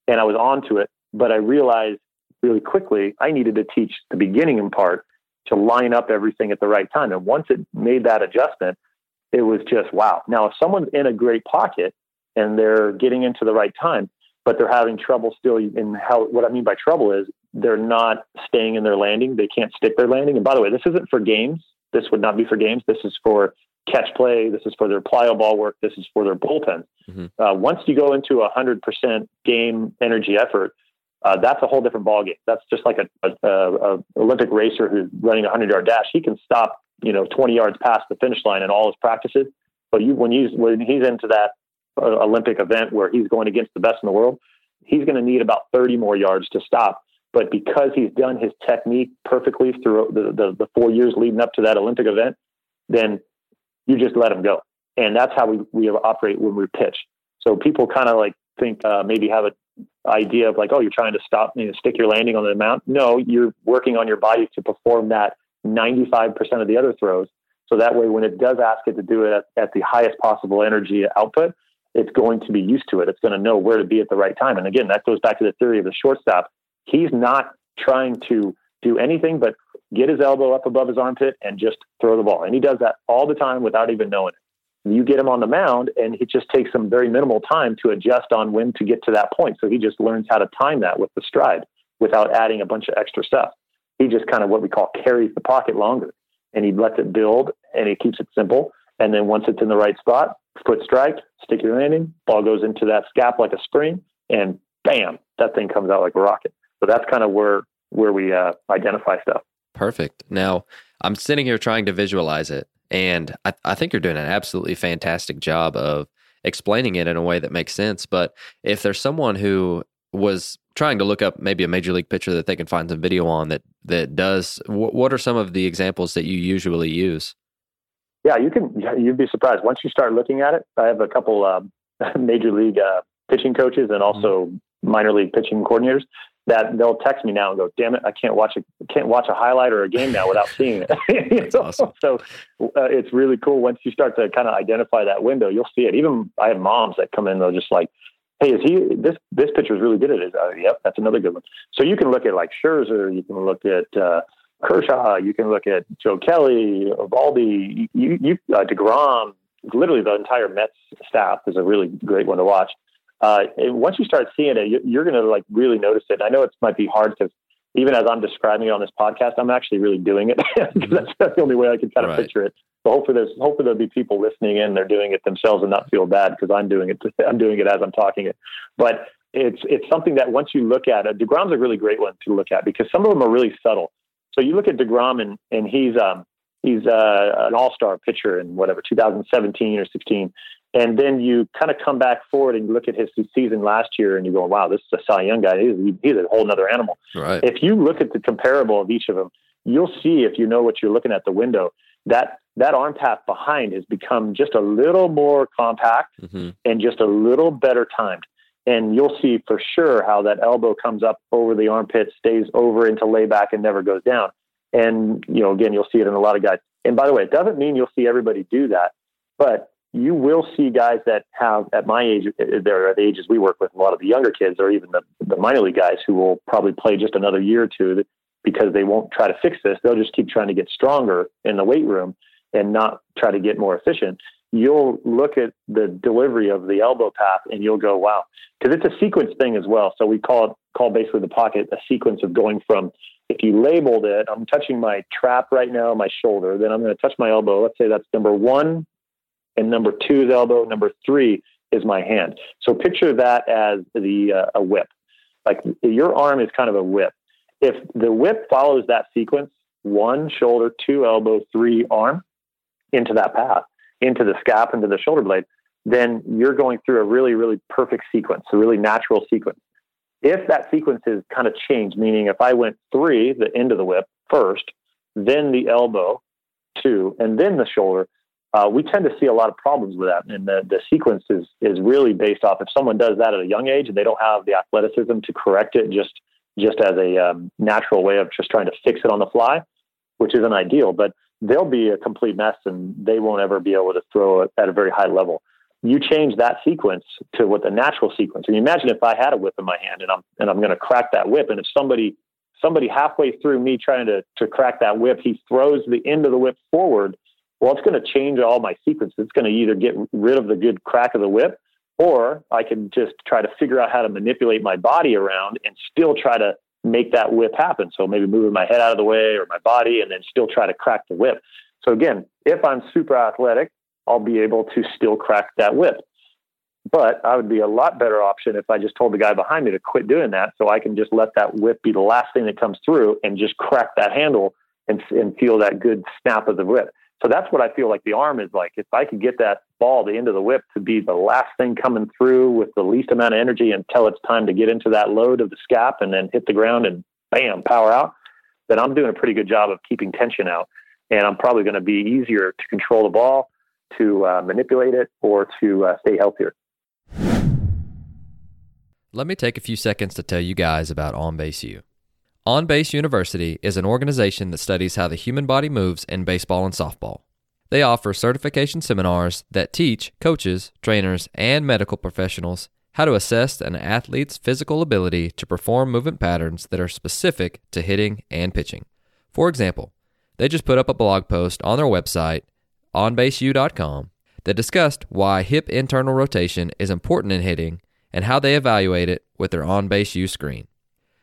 and I was onto it, but I realized really quickly I needed to teach the beginning in part to line up everything at the right time. And once it made that adjustment, it was just wow. Now, if someone's in a great pocket and they're getting into the right time, but they're having trouble still in how, what I mean by trouble is they're not staying in their landing. They can't stick their landing. And by the way, this isn't for games. This would not be for games. This is for catch play. This is for their plyo ball work. This is for their bullpen. Mm-hmm. Uh, once you go into a hundred percent game energy effort, uh, that's a whole different ballgame. That's just like a, a, a, a Olympic racer who's running a hundred yard dash. He can stop you know 20 yards past the finish line in all his practices. But you, when he's when he's into that uh, Olympic event where he's going against the best in the world, he's going to need about 30 more yards to stop. But because he's done his technique perfectly through the, the, the four years leading up to that Olympic event, then you just let them go. And that's how we, we operate when we pitch. So people kind of like think uh, maybe have an idea of like, oh, you're trying to stop, you know, stick your landing on the mount. No, you're working on your body to perform that 95% of the other throws. So that way, when it does ask it to do it at, at the highest possible energy output, it's going to be used to it. It's going to know where to be at the right time. And again, that goes back to the theory of the shortstop. He's not trying to do anything but get his elbow up above his armpit and just throw the ball. And he does that all the time without even knowing it. You get him on the mound, and it just takes some very minimal time to adjust on when to get to that point. So he just learns how to time that with the stride without adding a bunch of extra stuff. He just kind of what we call carries the pocket longer, and he lets it build, and he keeps it simple. And then once it's in the right spot, foot strike, stick your landing, ball goes into that scap like a spring, and bam, that thing comes out like a rocket. So that's kind of where where we uh, identify stuff. Perfect. Now I'm sitting here trying to visualize it, and I, I think you're doing an absolutely fantastic job of explaining it in a way that makes sense. But if there's someone who was trying to look up maybe a major league pitcher that they can find some video on that that does, what are some of the examples that you usually use? Yeah, you can. You'd be surprised once you start looking at it. I have a couple uh, major league uh, pitching coaches and also mm-hmm. minor league pitching coordinators that they'll text me now and go, "Damn it, I can't watch a can't watch a highlight or a game now without seeing it." Awesome. So uh, it's really cool once you start to kind of identify that window. You'll see it. Even I have moms that come in. They're just like, "Hey, is he this this pitcher is really good at it?" Uh, yep, that's another good one. So you can look at like Scherzer. You can look at uh, Kershaw. You can look at Joe Kelly, Eovaldi, you, you uh, Degrom. Literally, the entire Mets staff is a really great one to watch uh, once you start seeing it, you're going to like really notice it. I know it might be hard because even as I'm describing it on this podcast, I'm actually really doing it because that's, that's, the only way I can kind of right. picture it. So hopefully there's hopefully there'll be people listening in, they're doing it themselves and not feel bad because I'm doing it. I'm doing it as I'm talking it. But it's it's something that once you look at it, Degrom's a really great one to look at because some of them are really subtle. So you look at Degrom and and he's um he's uh, an all star pitcher in whatever 2017 or 16 and then you kind of come back forward and you look at his season last year and you go, wow, this is a Cy Young guy. He's, he's a whole other animal. Right. If you look at the comparable of each of them, you'll see if you know what you're looking at the window, that that arm path behind has become just a little more compact mm-hmm. and just a little better timed. And you'll see for sure how that elbow comes up over the armpit, stays over into layback and never goes down. And, you know, again, you'll see it in a lot of guys. And by the way, it doesn't mean you'll see everybody do that, but you will see guys that have at my age they're at the ages we work with a lot of the younger kids or even the, the minor league guys who will probably play just another year or two because they won't try to fix this they'll just keep trying to get stronger in the weight room and not try to get more efficient you'll look at the delivery of the elbow path and you'll go wow because it's a sequence thing as well so we call it call basically the pocket a sequence of going from if you labeled it i'm touching my trap right now my shoulder then i'm going to touch my elbow let's say that's number one and number two is elbow, number three is my hand. So picture that as the uh, a whip. Like your arm is kind of a whip. If the whip follows that sequence, one shoulder, two elbow, three arm into that path, into the scap, into the shoulder blade, then you're going through a really, really perfect sequence, a really natural sequence. If that sequence is kind of changed, meaning if I went three, the end of the whip first, then the elbow, two, and then the shoulder, uh, we tend to see a lot of problems with that. And the, the sequence is, is really based off if someone does that at a young age and they don't have the athleticism to correct it just, just as a um, natural way of just trying to fix it on the fly, which isn't ideal, but they'll be a complete mess and they won't ever be able to throw it at a very high level. You change that sequence to what the natural sequence. And you imagine if I had a whip in my hand and I'm, and I'm going to crack that whip. And if somebody, somebody halfway through me trying to, to crack that whip, he throws the end of the whip forward well, it's going to change all my sequences. It's going to either get rid of the good crack of the whip, or I can just try to figure out how to manipulate my body around and still try to make that whip happen. So maybe moving my head out of the way or my body and then still try to crack the whip. So again, if I'm super athletic, I'll be able to still crack that whip. But I would be a lot better option if I just told the guy behind me to quit doing that so I can just let that whip be the last thing that comes through and just crack that handle and, and feel that good snap of the whip. So that's what I feel like the arm is like. If I could get that ball, the end of the whip, to be the last thing coming through with the least amount of energy until it's time to get into that load of the scap and then hit the ground and bam, power out, then I'm doing a pretty good job of keeping tension out. And I'm probably going to be easier to control the ball. to uh, manipulate it or to uh, stay healthier. Let me take a few seconds to tell you guys about On Base U. On Base University is an organization that studies how the human body moves in baseball and softball. They offer certification seminars that teach coaches, trainers, and medical professionals how to assess an athlete's physical ability to perform movement patterns that are specific to hitting and pitching. For example, they just put up a blog post on their website, onbaseu.com, that discussed why hip internal rotation is important in hitting and how they evaluate it with their On Base U screen.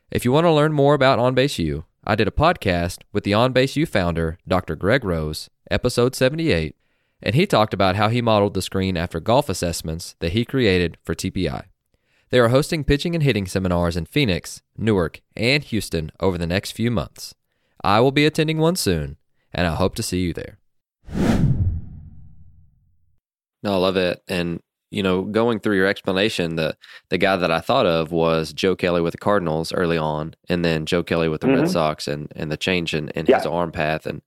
If you want to learn more about On Base U, I did a podcast with the On Base U founder, Dr. Greg Rose, episode 78, and he talked about how he modeled the screen after golf assessments that he created for TPI. They are hosting pitching and hitting seminars in Phoenix, Newark, and Houston over the next few months. I will be attending one soon, and I hope to see you there. No, I love it. And you know, going through your explanation, the the guy that I thought of was Joe Kelly with the Cardinals early on, and then Joe Kelly with the mm-hmm. Red Sox, and and the change in, in yeah. his arm path, and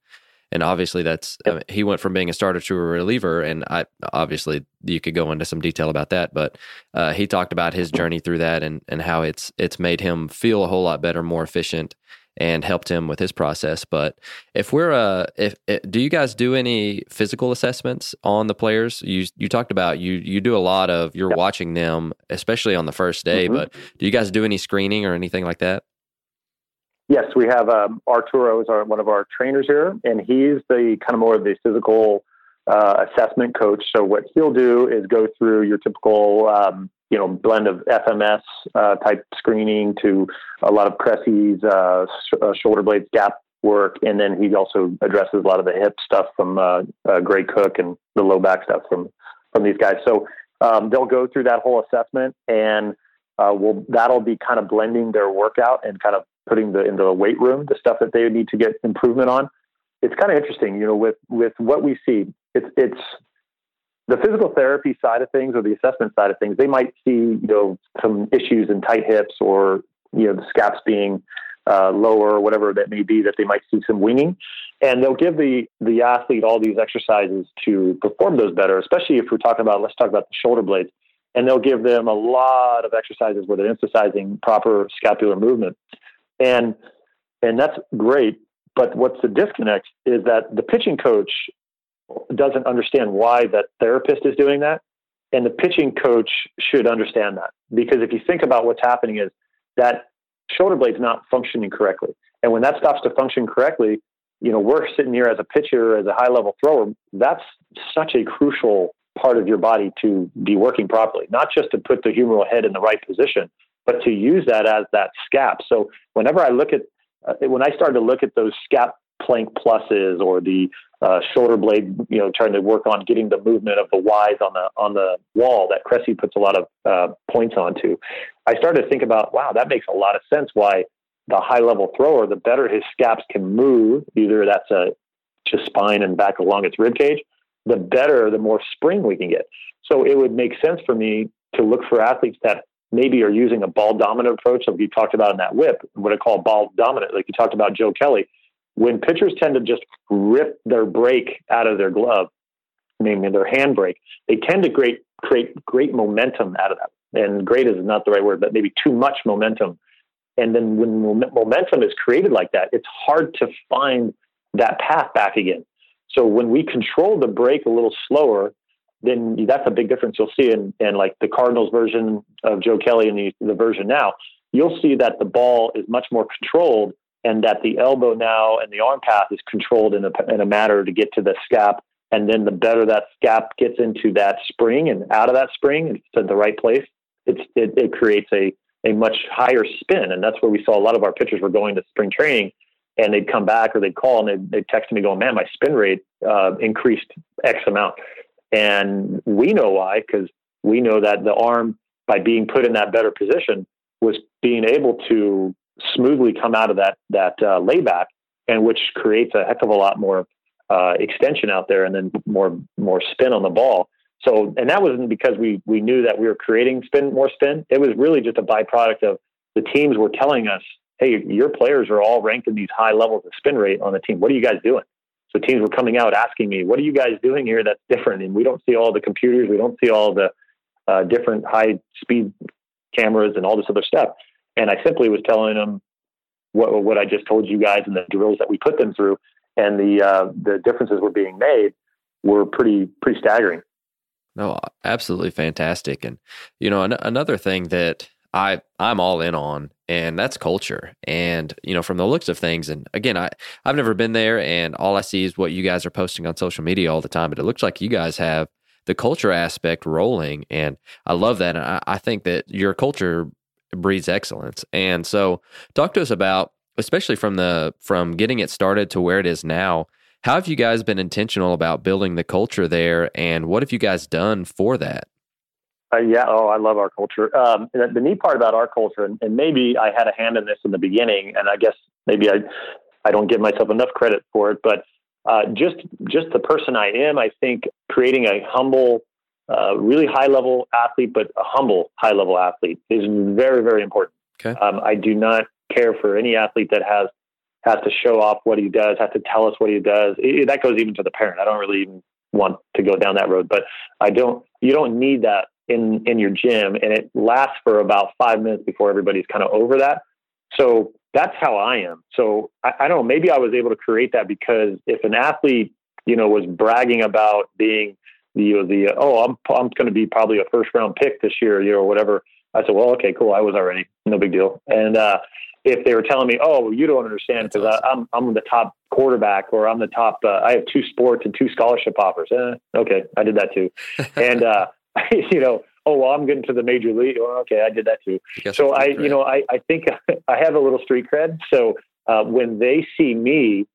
and obviously that's yep. I mean, he went from being a starter to a reliever, and I obviously you could go into some detail about that, but uh, he talked about his journey through that and and how it's it's made him feel a whole lot better, more efficient, and helped him with his process. But if we're uh, if, if, do you guys do any physical assessments on the players? You you talked about you you do a lot of you're yep. watching them, especially on the first day. Mm-hmm. But do you guys do any screening or anything like that? Yes, we have um, Arturo is our, one of our trainers here, and he's the kind of more of the physical uh, assessment coach. So what he'll do is go through your typical um, you know, blend of FMS uh, type screening to a lot of Cressy's uh, sh- uh, shoulder blade scap work, and then he also addresses a lot of the hip stuff from uh, uh, Gray Cook and the low back stuff from from these guys. So um, they'll go through that whole assessment, and uh, we'll that'll be kind of blending their workout and kind of putting the into the weight room the stuff that they need to get improvement on. It's kind of interesting, you know, with with what we see. It's it's the physical therapy side of things or the assessment side of things, they might see, you know, some issues in tight hips or, you know, the scaps being uh, lower or whatever that may be, that they might see some winging. And they'll give the, the athlete all these exercises to perform those better, especially if we're talking about, let's talk about the shoulder blades. And they'll give them a lot of exercises where they're emphasizing proper scapular movement. And, and that's great. But what's the disconnect is that the pitching coach doesn't understand why that therapist is doing that. And the pitching coach should understand that because if you think about what's happening is that shoulder blade's not functioning correctly. And when that stops to function correctly, you know, we're sitting here as a pitcher, as a high level thrower. That's such a crucial part of your body to be working properly, not just to put the humeral head in the right position, but to use that as that scap. So whenever I look at, uh, when I started to look at those scap plank pluses or the uh, shoulder blade, you know, trying to work on getting the movement of the Ys on the on the wall that Cressy puts a lot of uh, points onto. I started to think about, wow, that makes a lot of sense. Why the high level thrower, the better his scaps can move, either that's a just spine and back along its rib cage, the better, the more spring we can get. So it would make sense for me to look for athletes that maybe are using a ball dominant approach, like you talked about in that whip, what I call ball dominant, like you talked about Joe Kelly when pitchers tend to just rip their break out of their glove, namely their hand break, they tend to create, create great momentum out of that. And great is not the right word, but maybe too much momentum. And then when momentum is created like that, it's hard to find that path back again. So when we control the break a little slower, then that's a big difference you'll see in, in like the Cardinals version of Joe Kelly and the, the version now. You'll see that the ball is much more controlled and that the elbow now and the arm path is controlled in a, in a manner to get to the scap. And then the better that scap gets into that spring and out of that spring, it's at the right place, it's, it, it creates a, a much higher spin. And that's where we saw a lot of our pitchers were going to spring training and they'd come back or they'd call and they'd, they'd text me going, man, my spin rate uh, increased X amount. And we know why, because we know that the arm, by being put in that better position, was being able to smoothly come out of that that uh, layback, and which creates a heck of a lot more uh, extension out there, and then more more spin on the ball. So, and that wasn't because we we knew that we were creating spin more spin. It was really just a byproduct of the teams were telling us, "Hey, your players are all ranked in these high levels of spin rate on the team. What are you guys doing?" So teams were coming out asking me, "What are you guys doing here that's different?" And we don't see all the computers, we don't see all the uh, different high speed cameras and all this other stuff. And I simply was telling them what what I just told you guys and the drills that we put them through, and the uh, the differences were being made were pretty pretty staggering. No, absolutely fantastic. And you know, an- another thing that I I'm all in on, and that's culture. And you know, from the looks of things, and again, I I've never been there, and all I see is what you guys are posting on social media all the time. But it looks like you guys have the culture aspect rolling, and I love that. And I, I think that your culture breeds excellence. And so, talk to us about, especially from the from getting it started to where it is now how have you guys been intentional about building the culture there, and what have you guys done for that? Uh, yeah, oh, I love our culture. Um, the, the, neat part about our culture, and, and, maybe I had a hand in this in the beginning, and I guess maybe I, I don't give myself enough credit for it, but uh, just just the person I am, I think creating a humble, uh, really high level athlete, but a humble high level athlete is very very important. Okay. Um, I do not care for any athlete that has has to show off what he does, has to tell us what he does. It, that goes even to the parent. I don't really even want to go down that road, but I don't. You don't need that in in your gym, and it lasts for about five minutes before everybody's kind of over that. So that's how I am. So I, I don't know. Maybe I was able to create that because if an athlete, you know, was bragging about being you know, the oh I'm I'm going to be probably a first round pick this year, you know, whatever. I said, well, okay, cool. I was already no big deal. And uh, if they were telling me, "Oh, well, you don't understand because awesome. I'm I'm the top quarterback or I'm the top. Uh, I have two sports and two scholarship offers." Eh, okay, I did that too, and uh, you know, oh well, I'm getting to the major league. Oh, okay, I did that too. So I, you know, I I think I have a little street cred. So uh, when they see me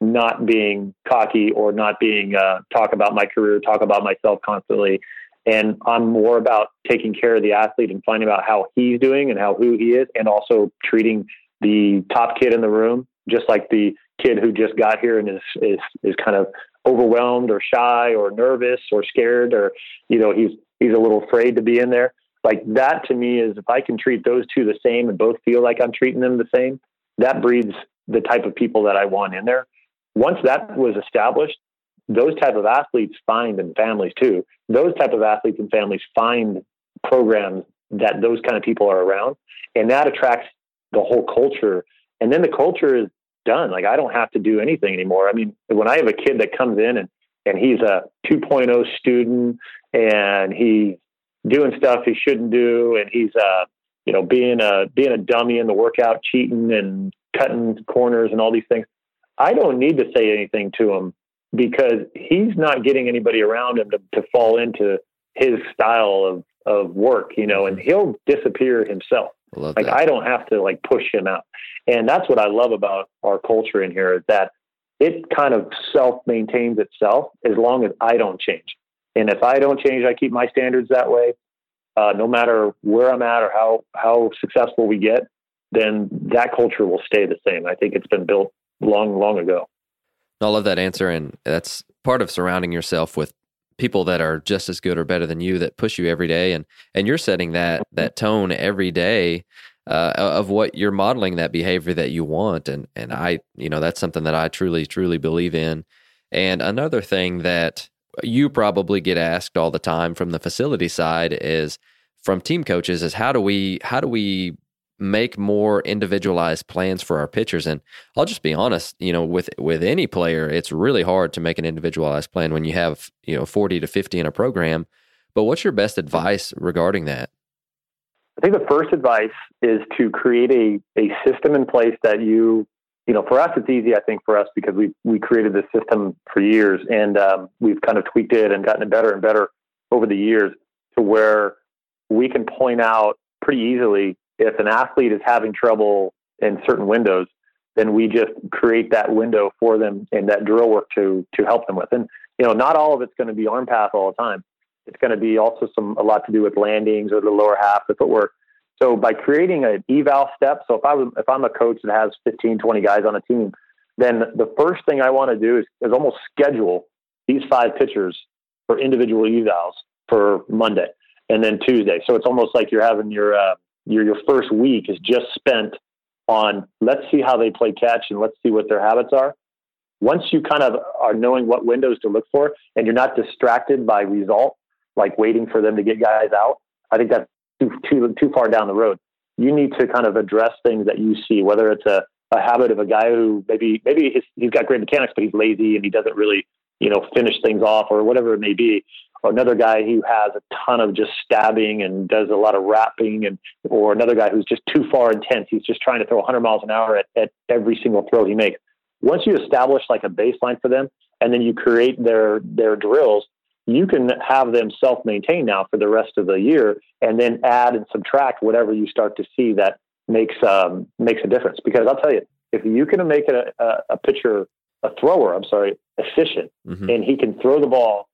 not being cocky or not being uh, talk about my career, talk about myself constantly, and I'm more about taking care of the athlete and finding out how he's doing and how who he is, and also treating the top kid in the room just like the kid who just got here and is is is kind of overwhelmed or shy or nervous or scared or you know he's he's a little afraid to be in there. Like that to me is if I can treat those two the same and both feel like I'm treating them the same, that breeds the type of people that I want in there. Once that was established, those type of athletes find and families too those type of athletes and families find programs that those kind of people are around. And that attracts the whole culture. And then the culture is done. Like i don't have to do anything anymore. I mean when i have a kid that comes in and and he's a 2.0 student and he's doing stuff he shouldn't do and he's uh you know being a being a dummy in the workout cheating and cutting corners and all these things i don't need to say anything to him because he's not getting anybody around him to, to fall into his style of, of work, you know, and he'll disappear himself. like that. I don't have to like push him out. And that's what I love about our culture in here is that it kind of self maintains itself as long as I don't change. And if I don't change, I keep my standards that way. Uh, no matter where I'm at or how how successful we get, then that culture will stay the same. I think it's been built long, long ago. I love that answer, and that's part of surrounding yourself with people that are just as good or better than you that push you every day, and and you're setting that that tone every day uh, of what you're modeling that behavior that you want, and and I you know that's something that I truly truly believe in. And another thing that you probably get asked all the time from the facility side is from team coaches is how do we how do we make more individualized plans for our pitchers. And I'll just be honest, you know, with with any player, it's really hard to make an individualized plan when you have, you know, 40 to 50 in a program. But what's your best advice regarding that? I think the first advice is to create a, a system in place that you, you know, for us, it's easy, I think, for us because we, we created this system for years and um, we've kind of tweaked it and gotten it better and better over the years to where we can point out pretty easily if an athlete is having trouble in certain windows, then we just create that window for them and that drill work to to help them with. And you know, not all of it's going to be arm path all the time. It's going to be also some a lot to do with landings or the lower half, the footwork. So by creating an eval step, so if I was if I'm a coach that has 15, 20 guys on a team, then the first thing I want to do is, is almost schedule these five pitchers for individual evals for Monday and then Tuesday. So it's almost like you're having your uh, your your first week is just spent on let's see how they play catch and let's see what their habits are. Once you kind of are knowing what windows to look for and you're not distracted by result, like waiting for them to get guys out, I think that's too, too, too far down the road. You need to kind of address things that you see, whether it's a, a habit of a guy who maybe, maybe he's, got great mechanics, but he's lazy and he doesn't really, you know, finish things off or whatever it may be another guy who has a ton of just stabbing and does a lot of wrapping and or another guy who's just too far intense. He's just trying to throw 100 miles an hour at, at every single throw he makes. Once you establish like a baseline for them and then you create their their drills you can have them self-maintain now for the rest of the year and then add and subtract whatever you start to see that makes um, makes a difference. Because i'll tell you if you can make a, a, a pitcher a thrower i'm sorry efficient mm-hmm. and he can throw the ball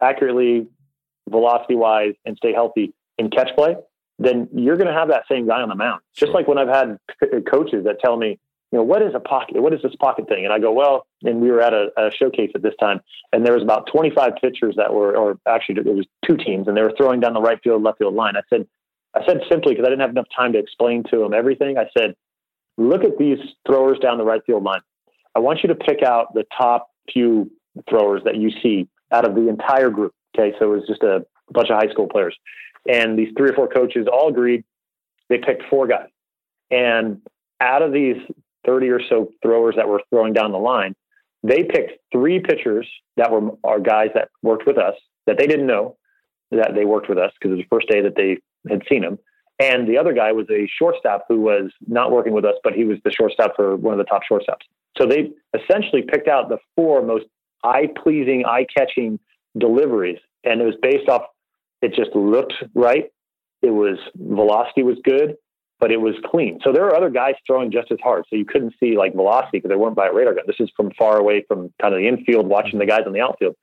accurately, velocity wise, and stay healthy in catch play, then you're going to have that same guy on the mound. Just like when I've had uh, coaches that tell me, you know, what is a pocket? What is this pocket thing? And I go, well, and we were at a, a showcase at this time, and there was about 25 pitchers that were, or actually there was two teams, and they were throwing down the right field, left field line. I said, I said simply because I didn't have enough time to explain to them everything. I said, look at these throwers down the right field line. I want you to pick out the top few throwers that you see out of the entire group. Okay, so it was just a bunch of high school players, and these three or four coaches all agreed. They picked four guys, and out of these thirty or so throwers that were throwing down the line, they picked three pitchers that were our guys that worked with us that they didn't know that they worked with us because it was the first day that they had seen them. And the other guy was a shortstop who was not working with us, but he was the shortstop for one of the top shortstops. So they essentially picked out the four most eye pleasing, eye catching deliveries. And it was based off, it just looked right. It was velocity was good, but it was clean. So there were other guys throwing just as hard. So you couldn't see like velocity because they weren't by a radar gun. This is from far away from kind of the infield, watching the guys on the outfield.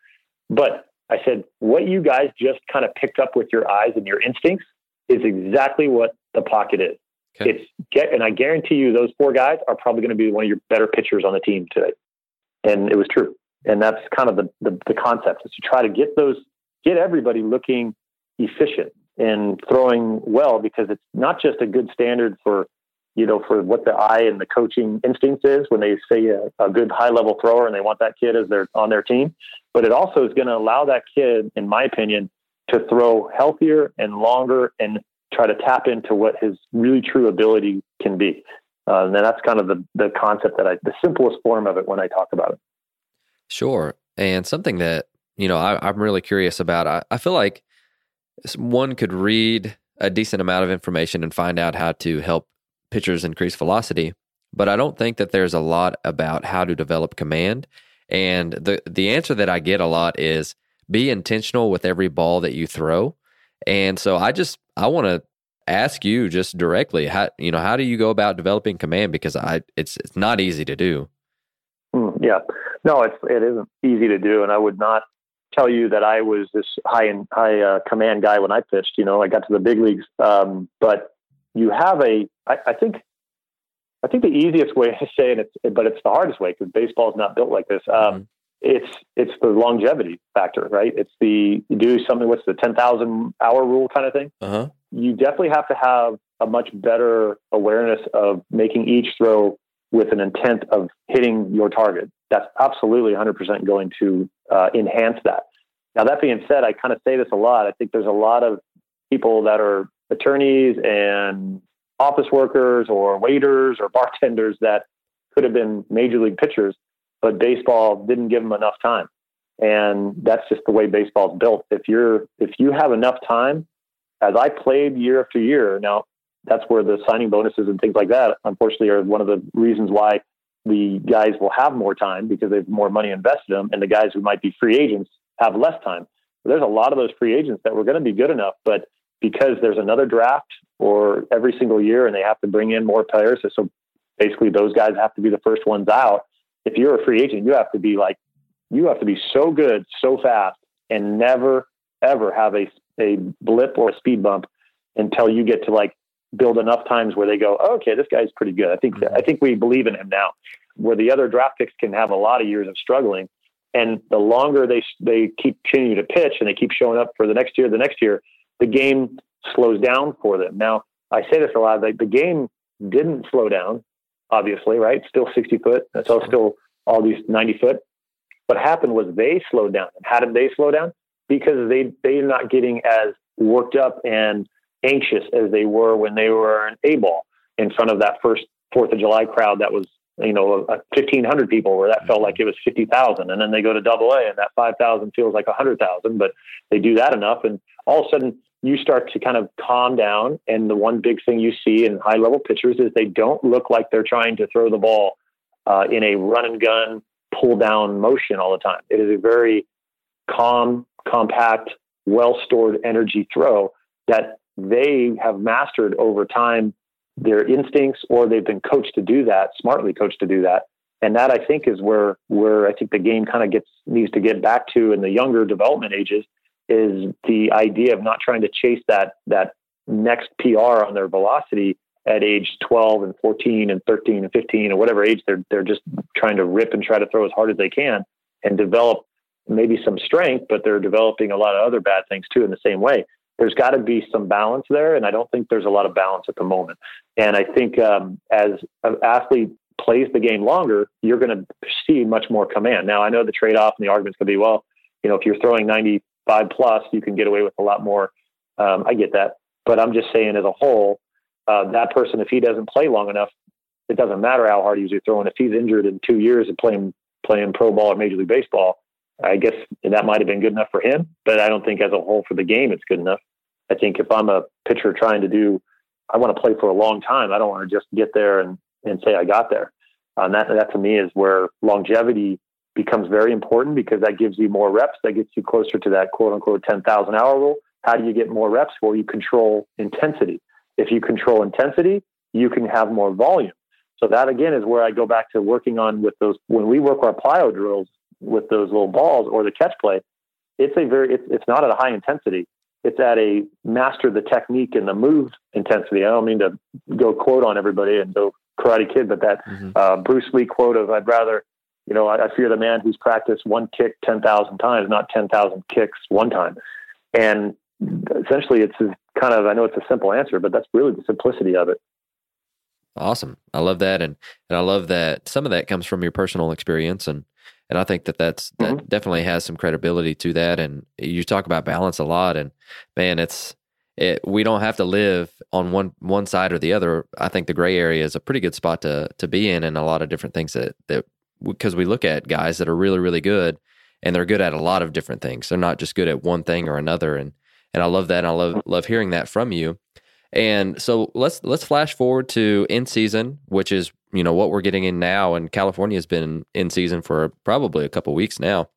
But I said, what you guys just kind of picked up with your eyes and your instincts is exactly what the pocket is. Okay. It's get, and I guarantee you, those four guys are probably going to be one of your better pitchers on the team today. And it was true and that's kind of the, the, the concept is to try to get those get everybody looking efficient and throwing well because it's not just a good standard for you know for what the eye and the coaching instinct is when they say a, a good high level thrower and they want that kid as their on their team but it also is going to allow that kid in my opinion to throw healthier and longer and try to tap into what his really true ability can be uh, and that's kind of the, the concept that I, the simplest form of it when I talk about it. Sure. And something that, you know, I, am really curious about, I, I feel like one could read a decent amount of information and find out how to help pitchers increase velocity. But I don't think that there's a lot about how to develop command. And the the answer that I get a lot is be intentional with every ball that you throw. And so I just I want to ask you just directly how you know how do you go about developing command because I it's it's not easy to do. Mm, yeah. No, it's it isn't easy to do, and I would not tell you that I was this high and high uh, command guy when I pitched. You know, I got to the big leagues, um, but you have a. I, I think, I think the easiest way to say it, but it's the hardest way because baseball is not built like this. Um, mm-hmm. It's it's the longevity factor, right? It's the you do something. What's the ten thousand hour rule kind of thing? Uh-huh. You definitely have to have a much better awareness of making each throw with an intent of hitting your target. That's absolutely 100% going to uh, enhance that. Now, that being said, I kind of say this a lot. I think there's a lot of people that are attorneys and office workers or waiters or bartenders that could have been major league pitchers, but baseball didn't give them enough time. And that's just the way baseball's built. If you're if you have enough time, as I played year after year, now that's where the signing bonuses and things like that, unfortunately, are one of the reasons why the guys will have more time because they have more money invested in them, and the guys who might be free agents have less time. there's a lot of those free agents that were going to be good enough, but because there's another draft or every single year, and they have to bring in more players, so basically those guys have to be the first ones out. If you're a free agent, you have to be like you have to be so good, so fast, and never ever have a a blip or a speed bump until you get to like build enough times where they go, oh, okay, this guy's pretty good. I think mm-hmm. I think we believe in him now. Where the other draft picks can have a lot of years of struggling, and the longer they they keep continue to pitch and they keep showing up for the next year, the next year, the game slows down for them. Now, I say this a lot. Like the game didn't slow down, obviously, right? Still sixty foot. That's all still all these 90 foot. What happened was they slowed down. And how did they slow down? Because they they're not getting as worked up and anxious as they were when they were an A ball in front of that first Fourth of July crowd that was you know, fifteen hundred people, where that felt like it was fifty thousand, and then they go to Double A, and that five thousand feels like a hundred thousand. But they do that enough, and all of a sudden you start to kind of calm down. And the one big thing you see in high level pitchers is they don't look like they're trying to throw the ball uh, in a run and gun, pull down motion all the time. It is a very calm, compact, well stored energy throw that they have mastered over time their instincts or they've been coached to do that, smartly coached to do that. And that I think is where where I think the game kind of gets needs to get back to in the younger development ages is the idea of not trying to chase that that next PR on their velocity at age 12 and 14 and 13 and 15 or whatever age they're they're just trying to rip and try to throw as hard as they can and develop maybe some strength but they're developing a lot of other bad things too in the same way there's got to be some balance there and i don't think there's a lot of balance at the moment. And i think um, as an athlete plays the game longer you're going to see much more command. Now i know the trade-off and the arguments could be well you know if you're throwing 95 plus you can get away with a lot more. Um, i get that. But i'm just saying as a whole uh, that person if he doesn't play long enough it doesn't matter how hard he's throwing if he's injured in two years of playing playing pro ball or major league baseball I guess that might have been good enough for him, but I don't think as a whole for the game it's good enough. I think if I'm a pitcher trying to do, I want to play for a long time. I don't want to just get there and, and say I got there. Um, that that to me is where longevity becomes very important because that gives you more reps. That gets you closer to that quote unquote ten thousand hour rule. How do you get more reps? Well, you control intensity. If you control intensity, you can have more volume. So that again is where I go back to working on with those when we work our plyo drills with those little balls or the catch play, it's a very it's, it's not at a high intensity. It's at a master the technique and the move intensity. I don't mean to go quote on everybody and go Karate Kid, but that mm-hmm. uh, Bruce Lee quote of "I'd rather." You know, I, I fear the man who's practiced one kick 10,000 times, not 10,000 kicks one time. And essentially, it's kind of, I know it's a simple answer, but that's really the simplicity of it. Awesome. I love that. And, and I love that some of that comes from your personal experience. And and I think that that's that mm-hmm. definitely has some credibility to that. And you talk about balance a lot, and man, it's it, we don't have to live on one one side or the other. I think the gray area is a pretty good spot to to be in, and a lot of different things that that because we look at guys that are really really good, and they're good at a lot of different things. They're not just good at one thing or another, and and I love that. And I love love hearing that from you. And so let's let's flash forward to in season, which is you know what we're getting in now, and California has been in season for probably a couple weeks now.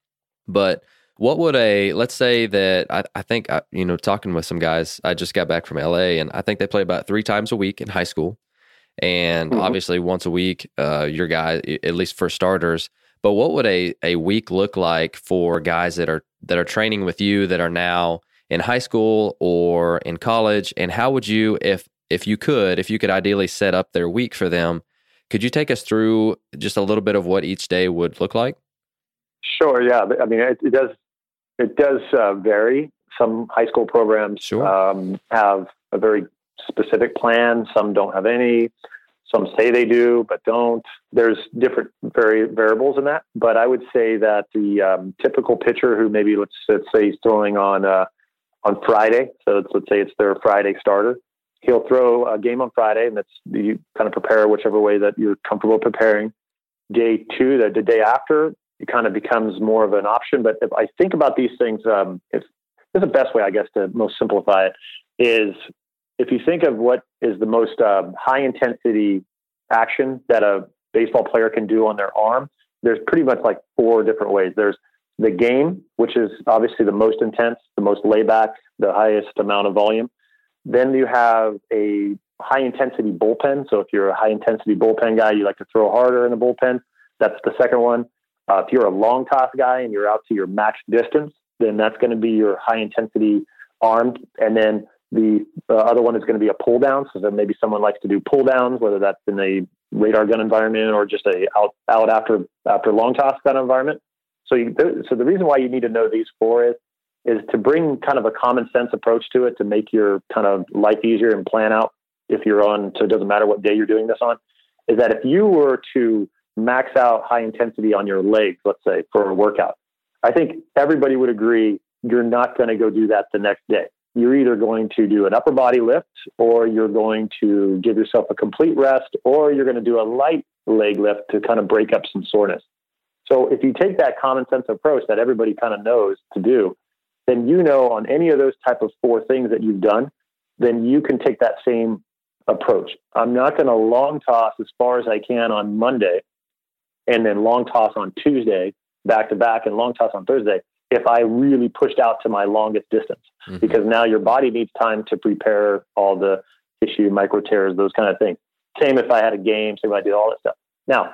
But what would a let's say that I, I think I, you know talking with some guys, I just got back from LA, and I think they play about three times a week in high school, and mm-hmm. obviously once a week, uh, your guy at least for starters. But what would a, a week look like for guys that are that are training with you that are now in high school or in college? And how would you, if if you could, if you could ideally set up their week for them, could you take us through just a little bit of what each day would look like? Sure. Yeah. I mean, it, it does it does uh, vary. Some high school programs sure. um, have a very specific plan. Some don't have any. Some say they do, but don't. There's different very variables in that. But I would say that the um, typical pitcher who maybe let's, let's say he's throwing on uh, on Friday. So let's say it's their Friday starter. He'll throw a game on Friday, and that's you kind of prepare whichever way that you're comfortable preparing. Day two, the, the day after, it kind of becomes more of an option. But if I think about these things, um, if this is the best way, I guess, to most simplify it is if you think of what is the most um, high intensity action that a baseball player can do on their arm, there's pretty much like four different ways. There's the game, which is obviously the most intense, the most layback, the highest amount of volume. Then you have a high intensity bullpen. So if you're a high intensity bullpen guy, you like to throw harder in the bullpen. That's the second one. Uh, if you're a long toss guy and you're out to your max distance, then that's going to be your high intensity arm. And then the uh, other one is going to be a pull down. So then maybe someone likes to do pull downs, whether that's in a radar gun environment or just a out, out after after long toss of environment. So, you, so the reason why you need to know these four is is to bring kind of a common sense approach to it to make your kind of life easier and plan out if you're on. So it doesn't matter what day you're doing this on. Is that if you were to max out high intensity on your legs, let's say for a workout. I think everybody would agree you're not going to go do that the next day. You're either going to do an upper body lift or you're going to give yourself a complete rest or you're going to do a light leg lift to kind of break up some soreness. So if you take that common sense approach that everybody kind of knows to do, then you know on any of those type of four things that you've done, then you can take that same approach. I'm not going to long toss as far as I can on Monday and then long toss on Tuesday back to back and long toss on Thursday if I really pushed out to my longest distance mm-hmm. because now your body needs time to prepare all the tissue, micro tears, those kind of things. Same if I had a game, same if I did all that stuff. Now,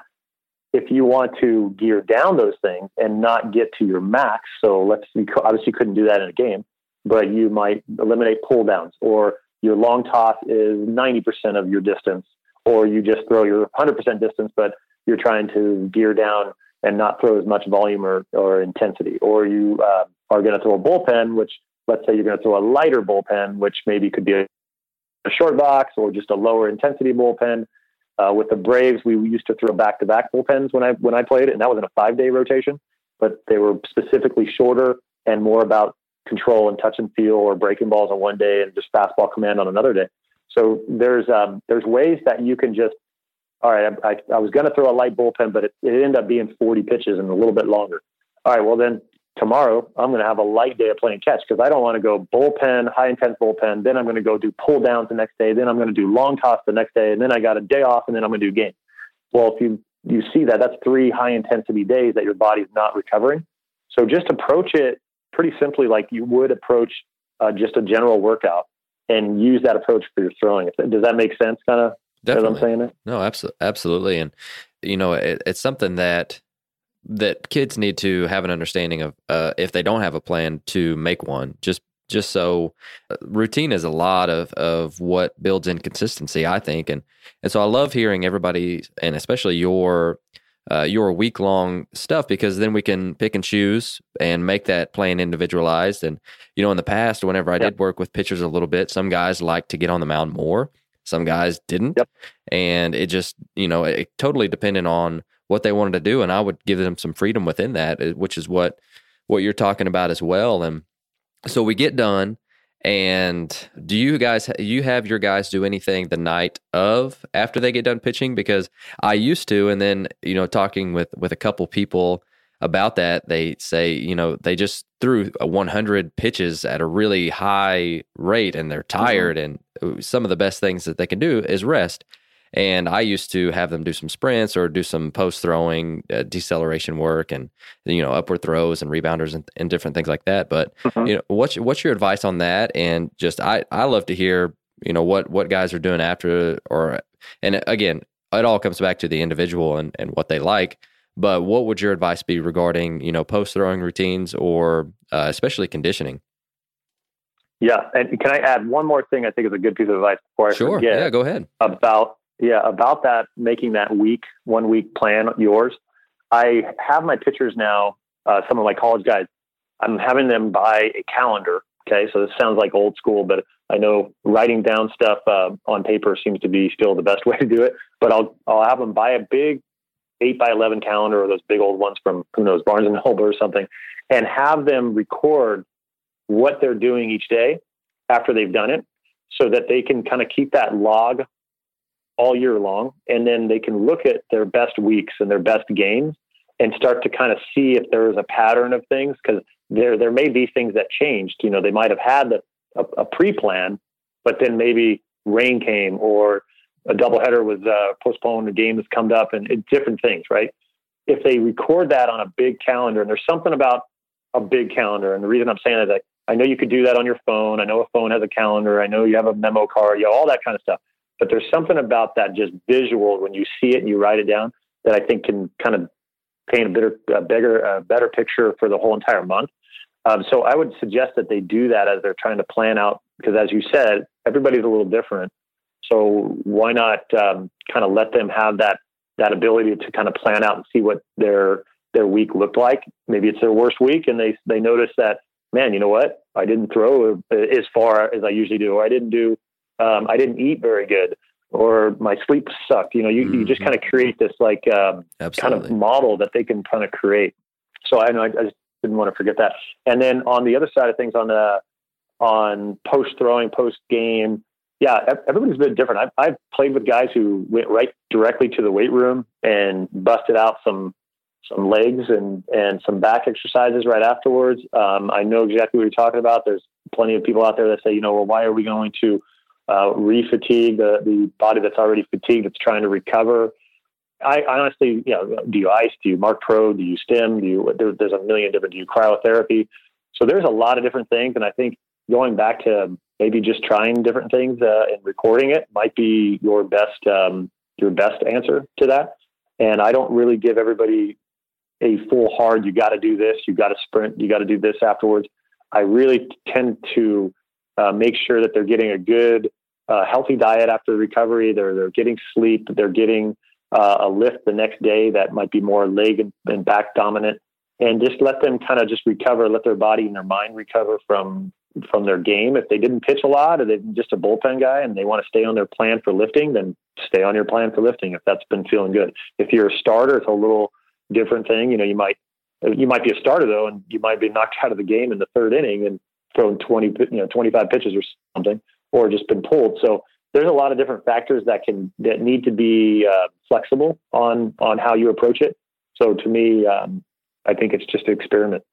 if you want to gear down those things and not get to your max, so let's you obviously couldn't do that in a game, but you might eliminate pull downs or your long toss is 90% of your distance, or you just throw your 100% distance, but you're trying to gear down and not throw as much volume or, or intensity, or you uh, are going to throw a bullpen, which let's say you're going to throw a lighter bullpen, which maybe could be a, a short box or just a lower intensity bullpen uh, with the Braves, we used to throw back-to-back bullpens when I when I played and that was in a five-day rotation. But they were specifically shorter and more about control and touch and feel, or breaking balls on one day and just fastball command on another day. So there's um, there's ways that you can just all right. I, I, I was going to throw a light bullpen, but it, it ended up being 40 pitches and a little bit longer. All right. Well, then tomorrow I'm going to have a light day of playing catch because I don't want to go bullpen, high intense bullpen. Then I'm going to go do pull downs the next day. Then I'm going to do long toss the next day. And then I got a day off and then I'm going to do game. Well, if you, you see that, that's three high intensity days that your body's not recovering. So just approach it pretty simply like you would approach uh, just a general workout and use that approach for your throwing. Does that make sense? Kind of. Definitely. I'm saying it. No, absolutely, absolutely, and you know, it, it's something that that kids need to have an understanding of uh, if they don't have a plan to make one just just so uh, routine is a lot of of what builds inconsistency i think and and so i love hearing everybody and especially your uh, your week long stuff because then we can pick and choose and make that plan individualized and you know in the past whenever i yep. did work with pitchers a little bit some guys like to get on the mound more some guys didn't yep. and it just you know it totally depended on what they wanted to do, and I would give them some freedom within that, eh, which is what what you're talking about as well. And so we get done. And do you guys you have your guys do anything the night of after they get done pitching? Because I used to, and then you know talking with with a couple people about that, they say you know they just threw 100 pitches at a really high rate, and they're mm-hmm. tired. Mm-hmm. And uh, some of the best things that they can do is rest. And I used to have them do some sprints or do some post throwing, uh, deceleration work, and you know upward throws and rebounders and, and different things like that. But mm-hmm. you know, what's what's your advice on that? And just I I love to hear you know what what guys are doing after or and again it all comes back to the individual and and what they like. But what would your advice be regarding you know post throwing routines or uh, especially conditioning? Yeah, and can I add one more thing? I think is a good piece of advice before I sure. forget. Yeah, go ahead. About yeah, about that, making that week, one week plan yours. I have my pitchers now, uh, some of my college guys, I'm having them buy a calendar. Okay. So this sounds like old school, but I know writing down stuff uh, on paper seems to be still the best way to do it. But I'll, I'll have them buy a big eight by 11 calendar or those big old ones from, who knows, Barnes and Noble or something, and have them record what they're doing each day after they've done it so that they can kind of keep that log all year long. And then they can look at their best weeks and their best games and start to kind of see if there is a pattern of things because there there may be things that changed. You know, they might have had the, a, a pre-plan, but then maybe rain came or a doubleheader was uh, postponed, a game has come up, and it, different things, right? If they record that on a big calendar, and there's something about a big calendar, and the reason I'm saying that, I know you could do that on your phone. I know a phone has a calendar. I know you have a memo card, you know, all that kind of stuff. But there's something about that just visual when you see it and you write it down that I think can kind of paint a better, a bigger, a better picture for the whole entire month. Um, so I would suggest that they do that as they're trying to plan out, because as you said, everybody's a little different. So why not um, kind of let them have that that ability to kind of plan out and see what their their week looked like? Maybe it's their worst week, and they they notice that man, you know what? I didn't throw as far as I usually do, I didn't do um, I didn't eat very good, or my sleep sucked. You know, you, mm-hmm. you just mm-hmm. kind of create this like um, kind of model that they can kind of create. So I know I, I just didn't want to forget that. And then on the other side of things, on the on post throwing, post game, yeah, everybody's been different. I've, I've played with guys who went right directly to the weight room and busted out some some legs and and some back exercises right afterwards. Um, I know exactly what you're talking about. There's plenty of people out there that say, you know, well, why are we going to uh, re-fatigue the, the body that's already fatigued that's trying to recover? I, honestly, you know, do you ice? Do you Marc Pro? Do you stim? Do you? There, there's a million different. Do you cryotherapy? So there's a lot of different things, and I think going back to maybe just trying different things uh, and recording it might be your best um, your best answer to that. And I don't really give everybody a full hard. You got to do this. You got to sprint. You got to do this afterwards. I really tend to uh, make sure that they're getting a good, uh, healthy diet after recovery. They're they're getting sleep. They're getting uh, a lift the next day that might be more leg and, and back dominant, and just let them kind of just recover. Let their body and their mind recover from from their game. If they didn't pitch a lot or they're just a bullpen guy and they want to stay on their plan for lifting, then stay on your plan for lifting if that's been feeling good. If you're a starter, it's a little different thing. You know, you might you might be a starter though, and you might be knocked out of the game in the third inning and thrown twenty you know twenty five pitches or something, or just been pulled. So there's a lot of different factors that can that need to be uh, flexible on on how you approach it. So to me, um, I think it's just an experiment.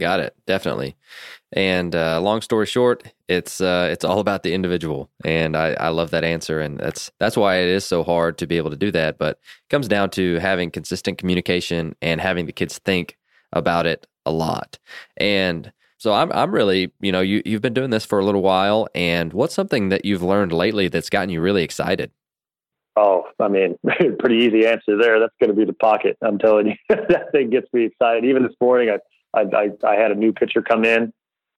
Got it, definitely. And uh, long story short, it's uh, it's all about the individual, and I, I love that answer, and that's that's why it is so hard to be able to do that. But it comes down to having consistent communication and having the kids think about it a lot. And so I'm I'm really you know you you've been doing this for a little while, and what's something that you've learned lately that's gotten you really excited? Oh, I mean, pretty easy answer there. That's going to be the pocket. I'm telling you, that thing gets me excited. Even this morning, I I, I, had a new pitcher come in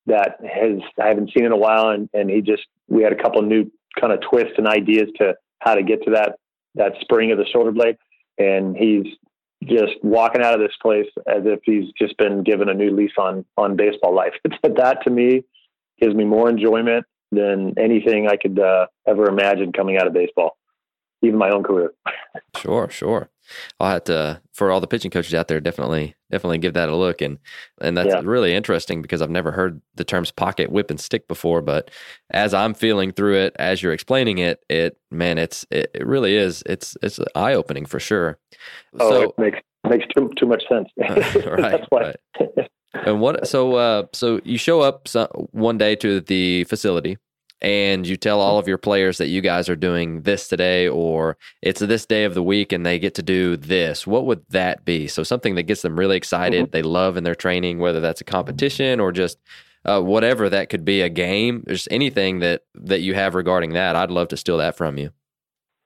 that has I haven't seen in a while, and, and he just we had a couple new kind of twists and ideas to how to get to that that spring of the shoulder blade, and he's just walking out of this place as if he's just been given a new lease on on baseball life. that to me gives me more enjoyment than anything I could uh, ever imagine coming out of baseball, even my own career. sure, sure. I'll have to for all the pitching coaches out there, definitely, definitely give that a look. And and that's yeah. really interesting because I've never heard the terms pocket, whip, and stick before. But as I'm feeling through it, as you're explaining it, it man, it's it, it really is. It's it's eye opening for sure. Oh, so, it makes makes too too much sense. right, right. and what? So uh, so you show up some, one day to the facility and you tell all of your players that you guys are doing this today or it's this day of the week and they get to do this, what would that be? So something that gets them really excited, mm-hmm. they love in their training, whether that's a competition or just uh, whatever that could be, a game, just anything that that you have regarding that. I'd love to steal that from you.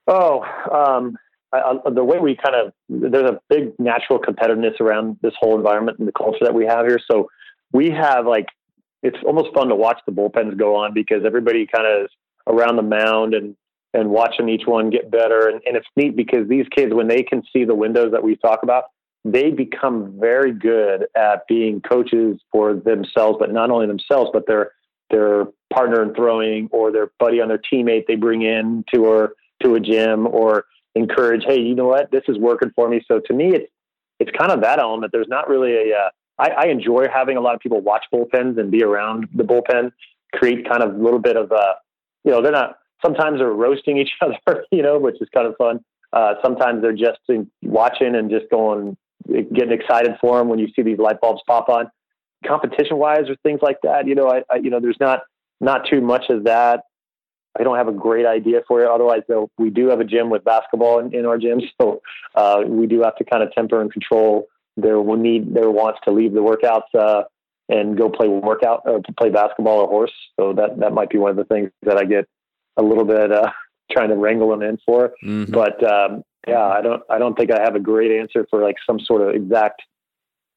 Oh, um, I, I, the way we kind of there's a big natural competitiveness around this whole environment and the culture that we have here. So we have like it's almost fun to watch the bullpens go on because everybody kind of is around the mound and and watching each one get better. And, and it's neat because these kids, when they can see the windows that we talk about, they become very good at being coaches for themselves, but not only themselves, but their their partner in throwing or their buddy on their teammate they bring in to or to a gym or encourage, hey, you know what, this is working for me. So to me, it's it's kind of that element. There's not really a uh, I, I enjoy having a lot of people watch bullpens and be around the bullpen, create kind of a little bit of a, you know, they're not, sometimes they're roasting each other, you know, which is kind of fun. Uh, sometimes they're just watching and just going, getting excited for them when you see these light bulbs pop on. Competition wise or things like that, you know, I, I, you know, there's not not too much of that. I don't have a great idea for it. Otherwise, though, we do have a gym with basketball in, in our gym, so uh, we do have to kind of temper and control their will need their wants to leave the workouts uh, and go play workout or uh, play basketball or horse. So that that might be one of the things that I get a little bit uh, trying to wrangle them in for. Mm-hmm. But um, yeah, I don't I don't think I have a great answer for like some sort of exact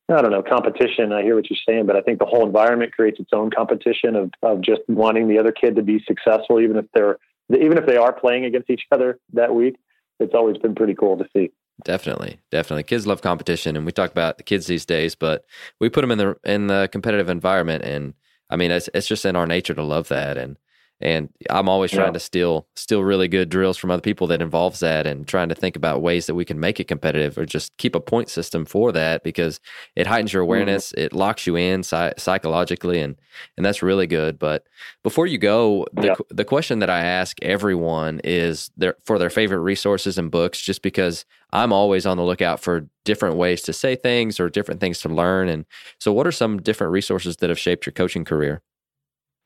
I don't know competition. I hear what you're saying, but I think the whole environment creates its own competition of of just wanting the other kid to be successful, even if they're even if they are playing against each other that week. It's always been pretty cool to see. Definitely, definitely. Kids love competition, and we talk about the kids these days, but we put them in the in the competitive environment, and I mean, it's it's just in our nature to love that, and and I'm always trying Yeah. to steal steal really good drills from other people that involves that, and trying to think about ways that we can make it competitive or just keep a point system for that because it heightens your mm-hmm. awareness, it locks you in psy- psychologically, and and that's really good. But before you go, the Yeah. the question that I ask everyone is their for their favorite resources and books, just because I'm always on the lookout for different ways to say things or different things to learn. And so, what are some different resources that have shaped your coaching career?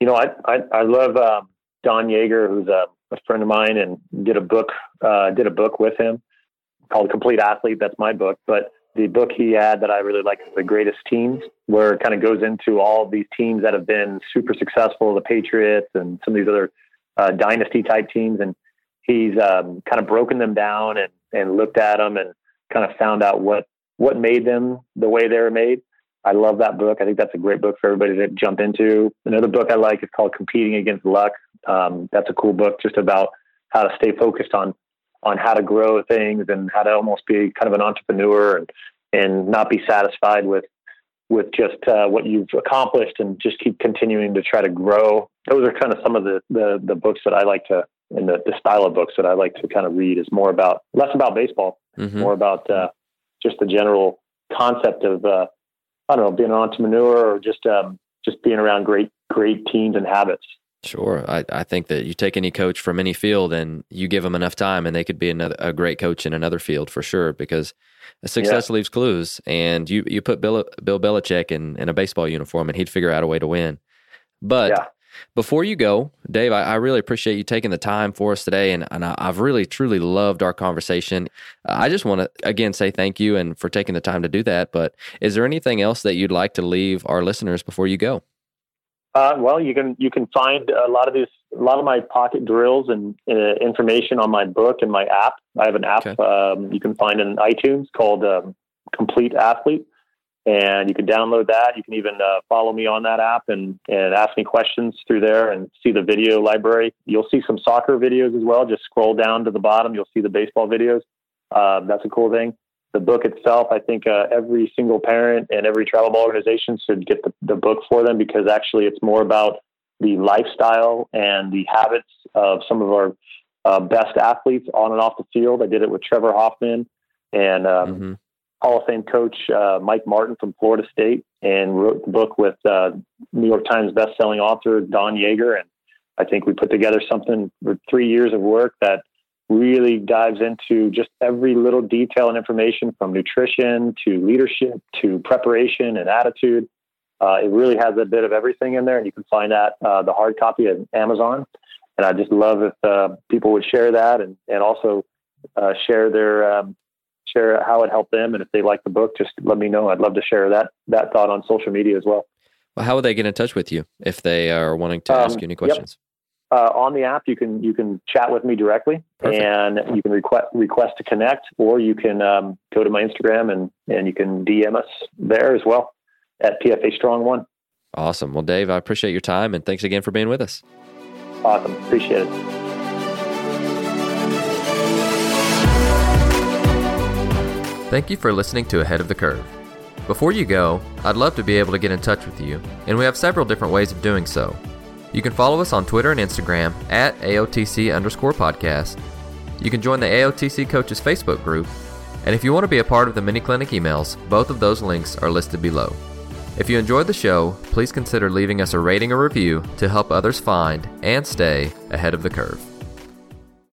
You know, I I, I love um, Don Yaeger, who's a, a friend of mine, and did a book uh, did a book with him called Complete Athlete. That's my book, but the book he had that I really like is The Greatest Teams, where it kind of goes into all these teams that have been super successful, the Patriots and some of these other uh, dynasty type teams, and he's um, kind of broken them down and and looked at them and kind of found out what what made them the way they were made. I love that book. I think that's a great book for everybody to jump into. Another book I like is called Competing Against Luck. Um, that's a cool book just about how to stay focused on on how to grow things and how to almost be kind of an entrepreneur and and not be satisfied with with just uh, what you've accomplished and just keep continuing to try to grow. Those are kind of some of the the, the books that I like to and the, the style of books that I like to kind of read is more about less about baseball, Mhm. more about uh, just the general concept of uh, I don't know being an entrepreneur or just um, just being around great great teams and habits. Sure. I, I think that you take any coach from any field and you give them enough time and they could be another, a great coach in another field for sure because success leaves clues. And you, you put Bill, Bill Belichick in, in a baseball uniform and he'd figure out a way to win. But Yeah. Before you go, Dave, I, I really appreciate you taking the time for us today. And, and I, I've really, truly loved our conversation. I just want to, again, say thank you and for taking the time to do that. But is there anything else that you'd like to leave our listeners before you go? Uh, well, you can you can find a lot of these a lot of my pocket drills and uh, information on my book and my app. I have an app Okay. um, you can find in iTunes called um, Complete Athlete, and you can download that. You can even uh, follow me on that app and and ask me questions through there and see the video library. You'll see some soccer videos as well. Just scroll down to the bottom. You'll see the baseball videos. Um, that's a cool thing. The book itself, I think uh, every single parent and every travel ball organization should get the, the book for them because actually it's more about the lifestyle and the habits of some of our uh, best athletes on and off the field. I did it with Trevor Hoffman and um, hmm Hall of Fame coach uh, Mike Martin from Florida State, and wrote the book with uh, New York Times best-selling author Don Yaeger. And I think we put together something for three years of work that really dives into just every little detail and information from nutrition to leadership to preparation and attitude. Uh, it really has a bit of everything in there, and you can find that uh, the hard copy at Amazon. And I just love if uh, people would share that and and also uh, share their um, share how it helped them, and if they like the book, just let me know. I'd love to share that that thought on social media as well. Well, how would they get in touch with you if they are wanting to ask Um, you any yep. questions? Uh, on the app, you can you can chat with me directly, Perfect. and you can request request to connect, or you can um, go to my Instagram and and you can DM us there as well at PFA Strong One. Awesome. Well, Dave, I appreciate your time and thanks again for being with us. Awesome, appreciate it. Thank you for listening to Ahead of the Curve. Before you go, I'd love to be able to get in touch with you, and we have several different ways of doing so. You can follow us on Twitter and Instagram at AOTC underscore podcast. You can join the AOTC Coaches Facebook group, and if you want to be a part of the mini clinic emails, both of those links are listed below. If you enjoyed the show, please consider leaving us a rating or review to help others find and stay ahead of the curve.